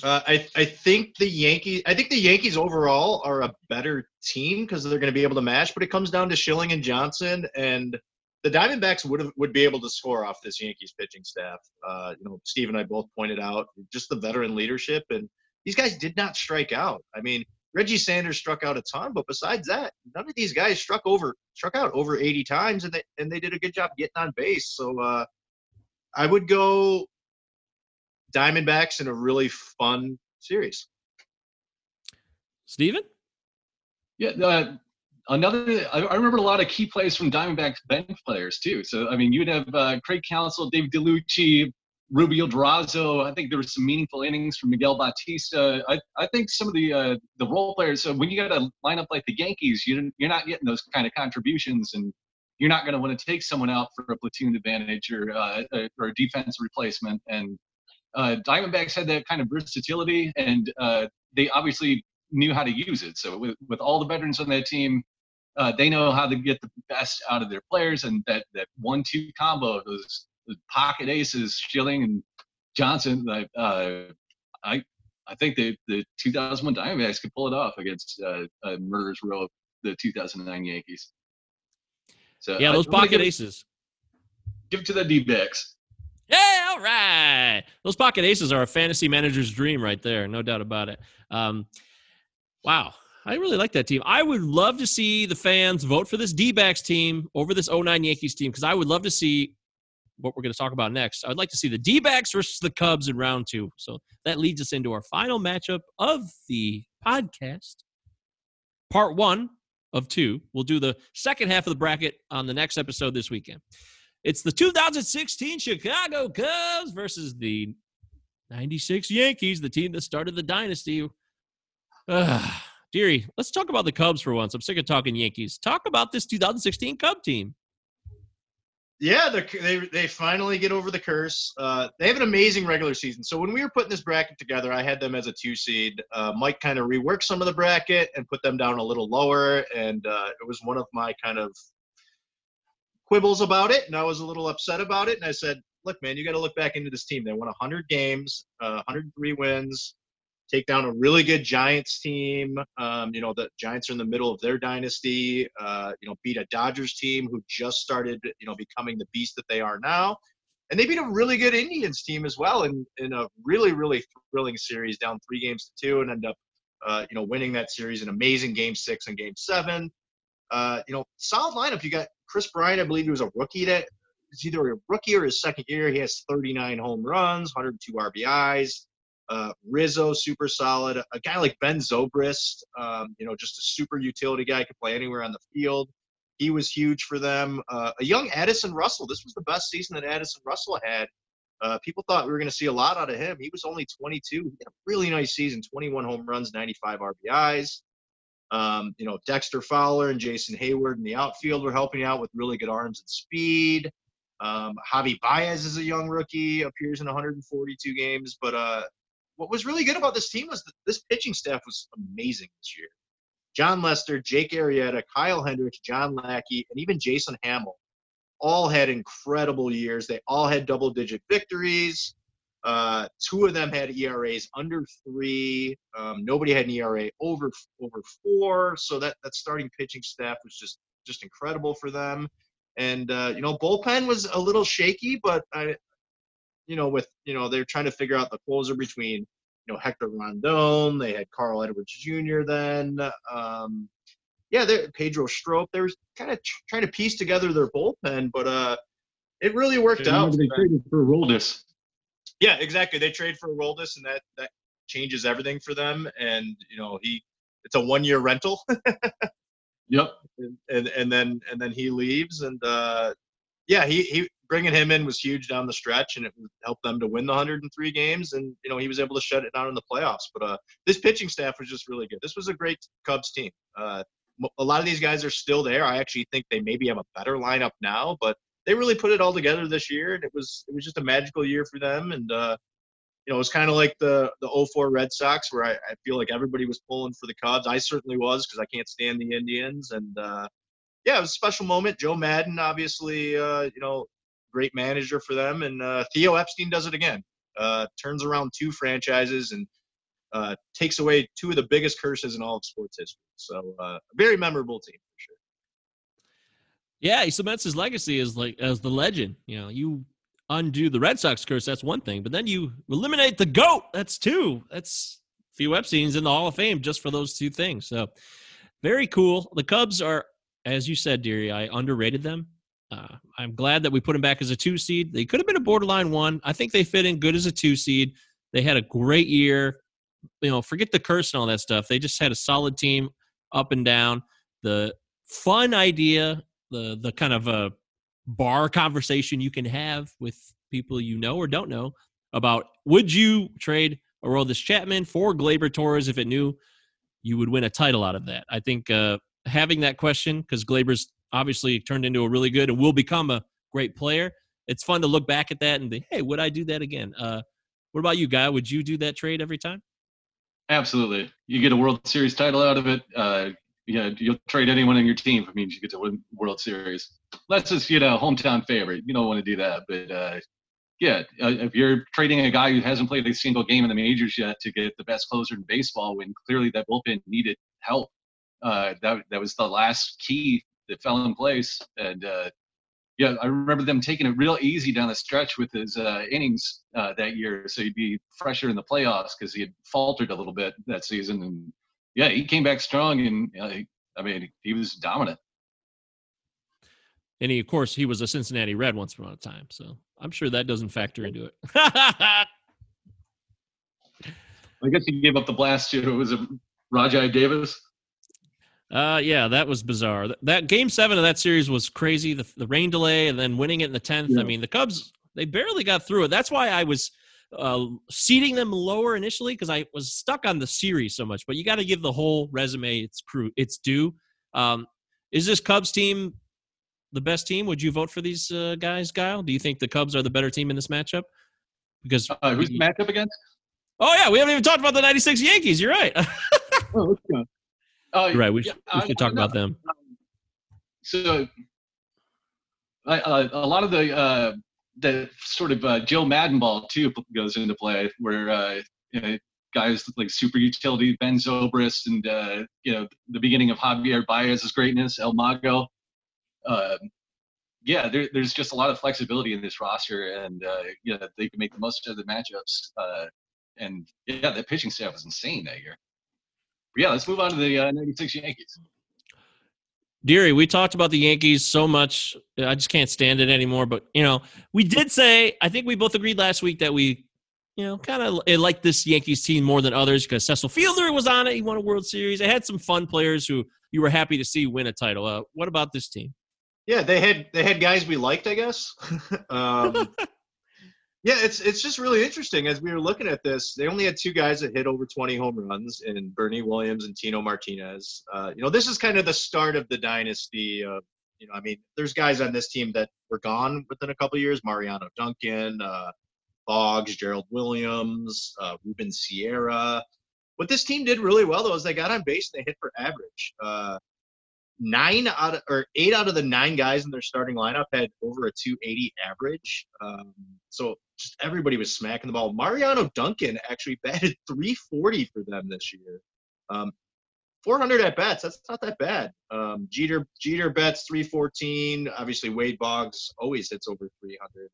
F: Uh, I I think the Yankees. I think the Yankees overall are a better team because they're going to be able to match. But it comes down to Schilling and Johnson, and the Diamondbacks would have, would be able to score off this Yankees pitching staff. Uh, you know, Steve and I both pointed out just the veteran leadership, and these guys did not strike out. I mean, Reggie Sanders struck out a ton, but besides that, none of these guys struck over struck out over 80 times, and they and they did a good job getting on base. So uh, I would go Diamondbacks in a really fun series.
E: Steven?
G: Yeah, uh, another. I, I remember a lot of key plays from Diamondbacks bench players too. So I mean, you'd have uh, Craig Counsell, Dave Dellucci, Rubio Durazo. I think there were some meaningful innings from Miguel Bautista. I, I think some of the uh, the role players. So when you got a lineup like the Yankees, you you're not getting those kind of contributions, and you're not going to want to take someone out for a platoon advantage or uh, a- or a defense replacement. And uh, Diamondbacks had that kind of versatility, and uh, they obviously knew how to use it. So with with all the veterans on that team, uh, they know how to get the best out of their players, and that that one-two combo of those, those pocket aces, Schilling and Johnson. Like, uh, I I think the the 2001 Diamondbacks could pull it off against uh, uh, Murderers Row of the 2009 Yankees. So
E: Yeah, those pocket
G: give
E: aces.
G: Give it to the D-backs.
E: Yeah, all right. Those pocket aces are a fantasy manager's dream right there, no doubt about it. Um, wow, I really like that team. I would love to see the fans vote for this D-backs team over this 09 Yankees team because I would love to see what we're going to talk about next. I'd like to see the D-backs versus the Cubs in round two. So that leads us into our final matchup of the podcast, part one of two. We'll do the second half of the bracket on the next episode this weekend. It's the 2016 Chicago Cubs versus the 96 Yankees, the team that started the dynasty. Uh, Deary, let's talk about the Cubs for once. I'm sick of talking Yankees. Talk about this 2016 Cub team.
F: Yeah, they they finally get over the curse. Uh, they have an amazing regular season. So when we were putting this bracket together, I had them as a two seed. Uh, Mike kind of reworked some of the bracket and put them down a little lower, and uh, it was one of my kind of quibbles about it. And I was a little upset about it. And I said, "Look, man, you got to look back into this team. They won 100 games, uh, 103 wins." Take down a really good Giants team. Um, you know the Giants are in the middle of their dynasty. Uh, you know, beat a Dodgers team who just started, you know, becoming the beast that they are now, and they beat a really good Indians team as well in in a really really thrilling series, down three games to two, and end up, uh, you know, winning that series. An amazing Game Six and Game Seven. Uh, you know, solid lineup. You got Kris Bryant, I believe he was a rookie that it's either a rookie or his second year. He has 39 home runs, 102 RBIs. Uh, Rizzo, super solid. A guy like Ben Zobrist, um, you know, just a super utility guy, could play anywhere on the field. He was huge for them. Uh, a young Addison Russell. This was the best season that Addison Russell had. Uh, people thought we were going to see a lot out of him. He was only 22. He had a really nice season 21 home runs, 95 RBIs. Um, you know, Dexter Fowler and Jason Heyward in the outfield were helping out with really good arms and speed. Um, Javi Baez is a young rookie, appears in 142 games. But uh, what was really good about this team was that this pitching staff was amazing this year. Jon Lester, Jake Arrieta, Kyle Hendricks, John Lackey, and even Jason Hammel all had incredible years. They all had double digit victories. Uh, two of them had ERAs under three. Um, nobody had an ERA over over four. So that that starting pitching staff was just just incredible for them. And uh, you know, bullpen was a little shaky, but I, you know, with you know they're trying to figure out the closer between you know Hector Rondon. They had Carl Edwards Jr. Then, um, yeah, Pedro Strop. They were kind of tr- trying to piece together their bullpen, but uh, it really worked out.
G: They traded for Roldis.
F: Yeah, exactly. They trade for Roldis, and that that changes everything for them. And you know, he it's a one year rental,
G: Yep.
F: and, and and then and then he leaves, and uh, yeah, he he bringing him in was huge down the stretch, and it helped them to win the 103 games, and you know he was able to shut it down in the playoffs. But uh, this pitching staff was just really good. This was a great Cubs team. Uh, a lot of these guys are still there. I actually think they maybe have a better lineup now, but they really put it all together this year, and it was it was just a magical year for them. And uh, you know, it was kind of like the the 04 Red Sox, where I, I feel like everybody was pulling for the Cubs. I certainly was because I can't stand the Indians, and uh, yeah, it was a special moment. Joe Maddon, obviously, uh, you know, great manager for them, and uh, Theo Epstein does it again. Uh, turns around two franchises and uh, takes away two of the biggest curses in all of sports history. So, uh, a very memorable team for sure.
E: Yeah, he cements his legacy as like as the legend. You know, you undo the Red Sox curse, that's one thing, but then you eliminate the goat. That's two. That's Theo Epstein's in the Hall of Fame just for those two things. So very cool. The Cubs are, as you said, Deary, I underrated them. Uh, I'm glad that we put them back as a two seed. They could have been a borderline one. I think they fit in good as a two seed. They had a great year. You know, forget the curse and all that stuff. They just had a solid team up and down. The fun idea, the the kind of a bar conversation you can have with people you know or don't know about would you trade Aroldis Chapman for Gleyber Torres if it knew you would win a title out of that? I think uh, having that question because Gleyber's obviously turned into a really good and will become a great player. It's fun to look back at that and think, hey, would I do that again? Uh, what about you, Guy? Would you do that trade every time?
G: Absolutely. You get a World Series title out of it. Uh, yeah, you'll trade anyone on your team if it means you get to win World Series. Let's just, you know, hometown favorite. You don't want to do that. But uh, yeah, uh, if you're trading a guy who hasn't played a single game in the majors yet to get the best closer in baseball, when clearly that bullpen needed help, uh, that that was the last key that fell in place. And uh, yeah, I remember them taking it real easy down the stretch with his uh, innings uh, that year, so he'd be fresher in the playoffs because he had faltered a little bit that season. And yeah, he came back strong, and uh, I mean, he was dominant.
E: And he, of course, he was a Cincinnati Red once upon a time, so I'm sure that doesn't factor into it.
G: I guess he gave up the blast to it was Rajai Davis.
E: Uh, yeah, that was bizarre. That, that game seven of that series was crazy. The, the rain delay and then winning it in the tenth.
G: Yeah.
E: I mean, the Cubs they barely got through it. That's why I was uh, seating them lower initially because I was stuck on the series so much. But you got to give the whole resume its crew its due. Um, is this Cubs team the best team? Would you vote for these uh, guys, Guile? Do you think the Cubs are the better team in this matchup? Because
G: Uh, who's the matchup against?
E: oh yeah, we haven't even talked about the '96 Yankees. You're right.
G: Oh. Uh,
E: You're right. We,
G: yeah,
E: should, we
G: I-
E: should talk
G: I'm
E: about them.
G: So, I, uh, a lot of the uh, the sort of uh, Joe Maddon ball too goes into play, where uh, you know, guys like super utility Ben Zobrist and uh, you know the beginning of Javier Baez's greatness, El Mago. Uh, yeah, there, there's just a lot of flexibility in this roster, and uh, yeah, they can make the most of the matchups. Uh, and yeah, that pitching staff was insane that year. But yeah, let's move on to the uh, '96 Yankees.
E: Deary, we talked about the Yankees so much. I just can't stand it anymore. But, you know, we did say, I think we both agreed last week that we, you know, kind of liked this Yankees team more than others because Cecil Fielder was on it. He won a World Series. They had some fun players who you were happy to see win a title. Uh, what about this team?
F: Yeah, they had they had guys we liked, I guess. um, yeah, it's it's just really interesting as we were looking at this. They only had two guys that hit over 20 home runs, in Bernie Williams and Tino Martinez. Uh, you know, this is kind of the start of the dynasty. Of, you know, I mean, there's guys on this team that were gone within a couple years: Mariano Duncan, uh, Boggs, Gerald Williams, uh, Ruben Sierra. What this team did really well though is they got on base and they hit for average. Uh, nine out of or eight out of the nine guys in their starting lineup had over a 280 average. Um, so just everybody was smacking the ball. Mariano Duncan actually batted 340 for them this year. Um, 400 at bats. That's not that bad. Um, Jeter Jeter bets 314. Obviously, Wade Boggs always hits over 300.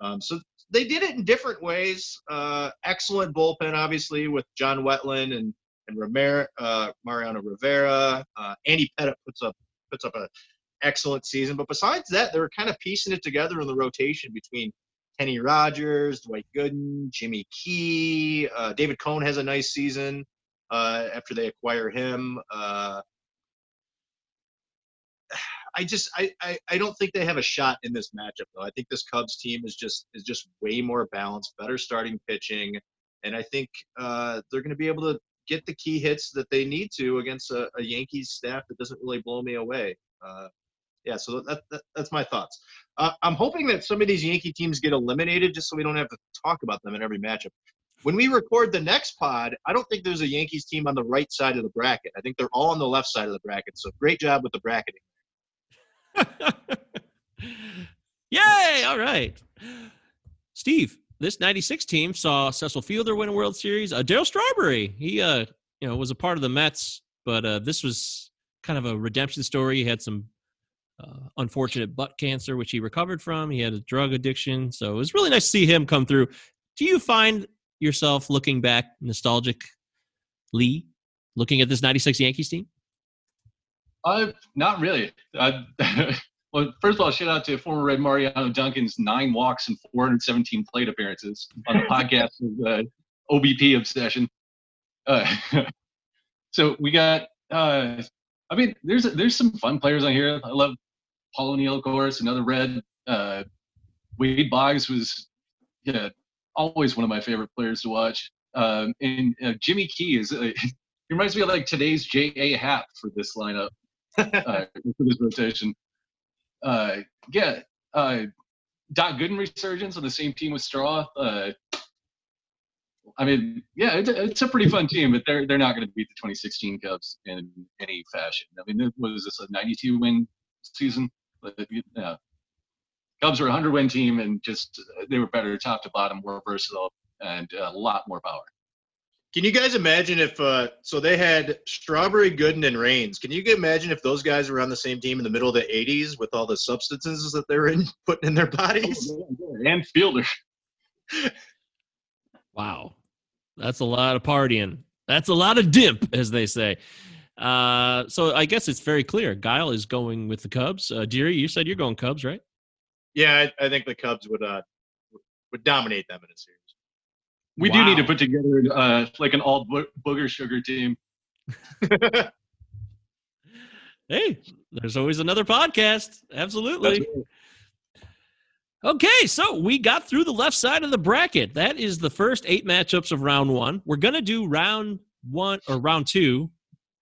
F: Um, so they did it in different ways. Uh, excellent bullpen, obviously, with John Wetteland and and uh, Mariano Rivera. Uh, Andy Pettitte puts up puts up a excellent season. But besides that, they were kind of piecing it together in the rotation between Kenny Rogers, Dwight Gooden, Jimmy Key. Uh, David Cone has a nice season uh, after they acquire him. Uh, I just I, I I don't think they have a shot in this matchup though. I think this Cubs team is just is just way more balanced, better starting pitching, and I think uh, they're going to be able to get the key hits that they need to against a, a Yankees staff that doesn't really blow me away. Yeah, so that, that that's my thoughts. Uh, I'm hoping that some of these Yankee teams get eliminated just so we don't have to talk about them in every matchup. When we record the next pod, I don't think there's a Yankees team on the right side of the bracket. I think they're all on the left side of the bracket. So great job with the bracketing.
E: Yay! All right. Steve, this 96 team saw Cecil Fielder win a World Series. Uh, Darryl Strawberry, he uh, you know, was a part of the Mets, but uh, this was kind of a redemption story. He had some uh, unfortunate butt cancer, which he recovered from. He had a drug addiction. So it was really nice to see him come through. Do you find yourself looking back nostalgically, looking at this 96 Yankees team?
G: Uh, not really. Uh, well, first of all, shout out to former Red Mariano Duncan's nine walks and 417 plate appearances on the podcast of uh, OBP obsession. Uh, so we got. Uh, I mean, there's there's some fun players on here. I love Paul O'Neill, of course, another Red. Uh, Wade Boggs was yeah, always one of my favorite players to watch. Um, and uh, Jimmy Key is. Uh, he reminds me of like today's J.A. Happ for this lineup uh, for this rotation. Uh, yeah, uh, Doc Gooden resurgence on the same team with Straw. Uh, I mean, yeah, it's a, it's a pretty fun team, but they're they're not going to beat the 2016 Cubs in any fashion. I mean, it was this a 92 win season? But, yeah. Cubs were a 100 win team, and just they were better top to bottom, more versatile, and a lot more power.
F: Can you guys imagine if uh, so they had Strawberry, Gooden, and Raines? Can you imagine if those guys were on the same team in the middle of the '80s with all the substances that they're in putting in their bodies?
G: And Fielder.
E: Wow. That's a lot of partying. That's a lot of dimp, as they say. Uh, so I guess it's very clear. Guile is going with the Cubs. Uh, Deary, you said you're going Cubs, right?
F: Yeah, I, I think the Cubs would uh, would dominate them in a series.
G: We do need to put together uh, like an all bo- booger sugar team.
E: Hey, there's always another podcast. Absolutely. Okay, so we got through the left side of the bracket. That is the first eight matchups of round one. We're going to do round one or round two,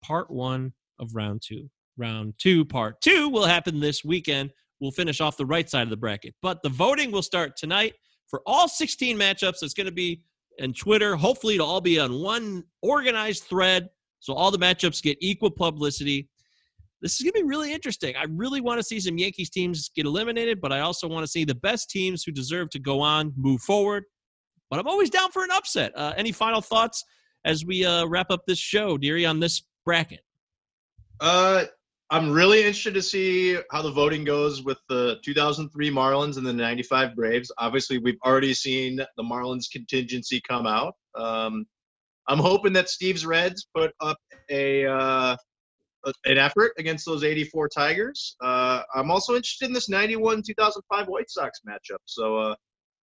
E: part one of round two. Round two, part two will happen this weekend. We'll finish off the right side of the bracket. But the voting will start tonight for all 16 matchups. It's going to be in Twitter. Hopefully, it'll all be on one organized thread. So all the matchups get equal publicity this is going to be really interesting. I really want to see some Yankees teams get eliminated, but I also want to see the best teams who deserve to go on move forward. But I'm always down for an upset. Uh, any final thoughts as we uh, wrap up this show, Deary, on this bracket?
F: Uh, I'm really interested to see how the voting goes with the 2003 Marlins and the 95 Braves. Obviously, we've already seen the Marlins contingency come out. Um, I'm hoping that Steve's Reds put up a uh, an effort against those 84 Tigers. Uh, I'm also interested in this 91 2005 White Sox matchup. So uh,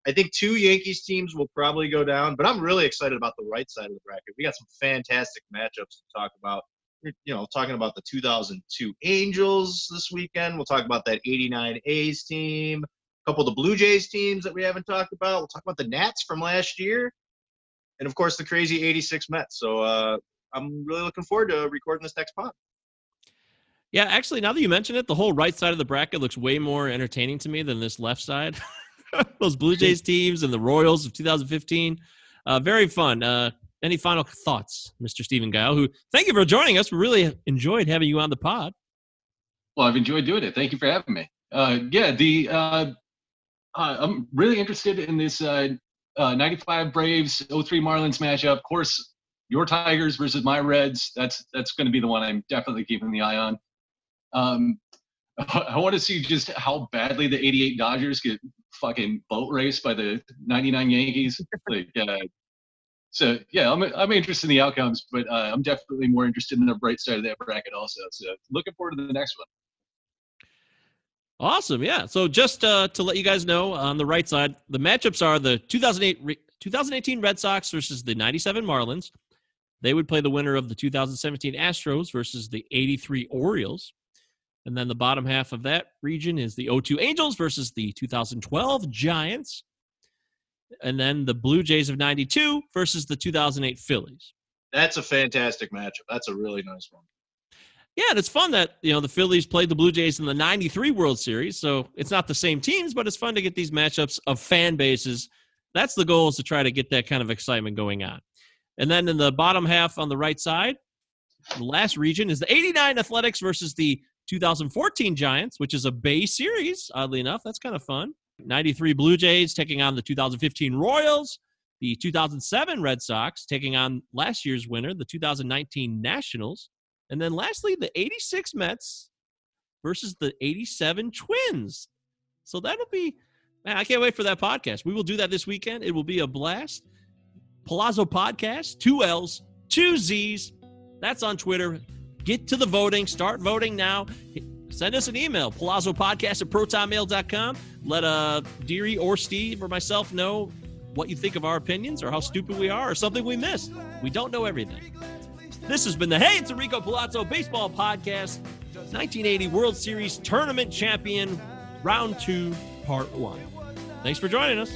F: I think two Yankees teams will probably go down, but I'm really excited about the right side of the bracket. We got some fantastic matchups to talk about. You know, talking about the 2002 Angels this weekend. We'll talk about that 89 A's team. A couple of the Blue Jays teams that we haven't talked about. We'll talk about the Nats from last year, and of course the crazy 86 Mets. So uh, I'm really looking forward to recording this next pod.
E: Yeah, actually, now that you mention it, the whole right side of the bracket looks way more entertaining to me than this left side. Those Blue Jays teams and the Royals of 2015. Uh, very fun. Uh, any final thoughts, Mr. Stephen Guile, who thank you for joining us. We really enjoyed having you on the pod.
G: Well, I've enjoyed doing it. Thank you for having me. Uh, yeah, the uh, Uh, I'm really interested in this uh, uh, 95 Braves 03 Marlins matchup. Of course, your Tigers versus my Reds. That's that's going to be the one I'm definitely keeping the eye on. Um, I want to see just how badly the 88 Dodgers get fucking boat raced by the 99 Yankees. like, uh, so yeah, I'm I'm interested in the outcomes, but uh, I'm definitely more interested in the bright side of that bracket also. So looking forward to the next one.
E: Awesome. Yeah. So just uh, to let you guys know, on the right side, the matchups are the 2008 re- 2018 Red Sox versus the 97 Marlins. They would play the winner of the 2017 Astros versus the 83 Orioles. And then the bottom half of that region is the 02 Angels versus the 2012 Giants. And then the Blue Jays of 92 versus the 2008 Phillies.
A: That's a fantastic matchup. That's a really nice one.
E: Yeah, and it's fun that you know the Phillies played the Blue Jays in the '93 World Series, so it's not the same teams, but it's fun to get these matchups of fan bases. That's the goal is to try to get that kind of excitement going on. And then in the bottom half on the right side, the last region is the '89 Athletics versus the 2014 Giants, which is a Bay Series. Oddly enough, that's kind of fun. '93 Blue Jays taking on the 2015 Royals. The 2007 Red Sox taking on last year's winner, the 2019 Nationals. And then lastly, the 86 Mets versus the 87 Twins. So that'll be, man, I can't wait for that podcast. We will do that this weekend. It will be a blast. Palazzo Podcast, two L's, two Z's. That's on Twitter. Get to the voting. Start voting now. Send us an email, Palazzo Podcast at protonmail.com. Let uh, Deary or Steve or myself know what you think of our opinions or how stupid we are or something we missed. We don't know everything. This has been the Hey, it's Enrico Palazzo Baseball Podcast, 1980 World Series Tournament Champion, Round 2, Part 1. Thanks for joining us.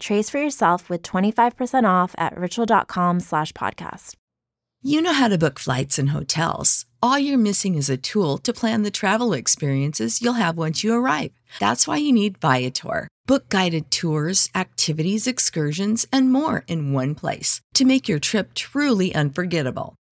B: Trace for yourself with 25% off at ritual.com slash podcast.
H: You know how to book flights and hotels. All you're missing is a tool to plan the travel experiences you'll have once you arrive. That's why you need Viator. Book guided tours, activities, excursions, and more in one place to make your trip truly unforgettable.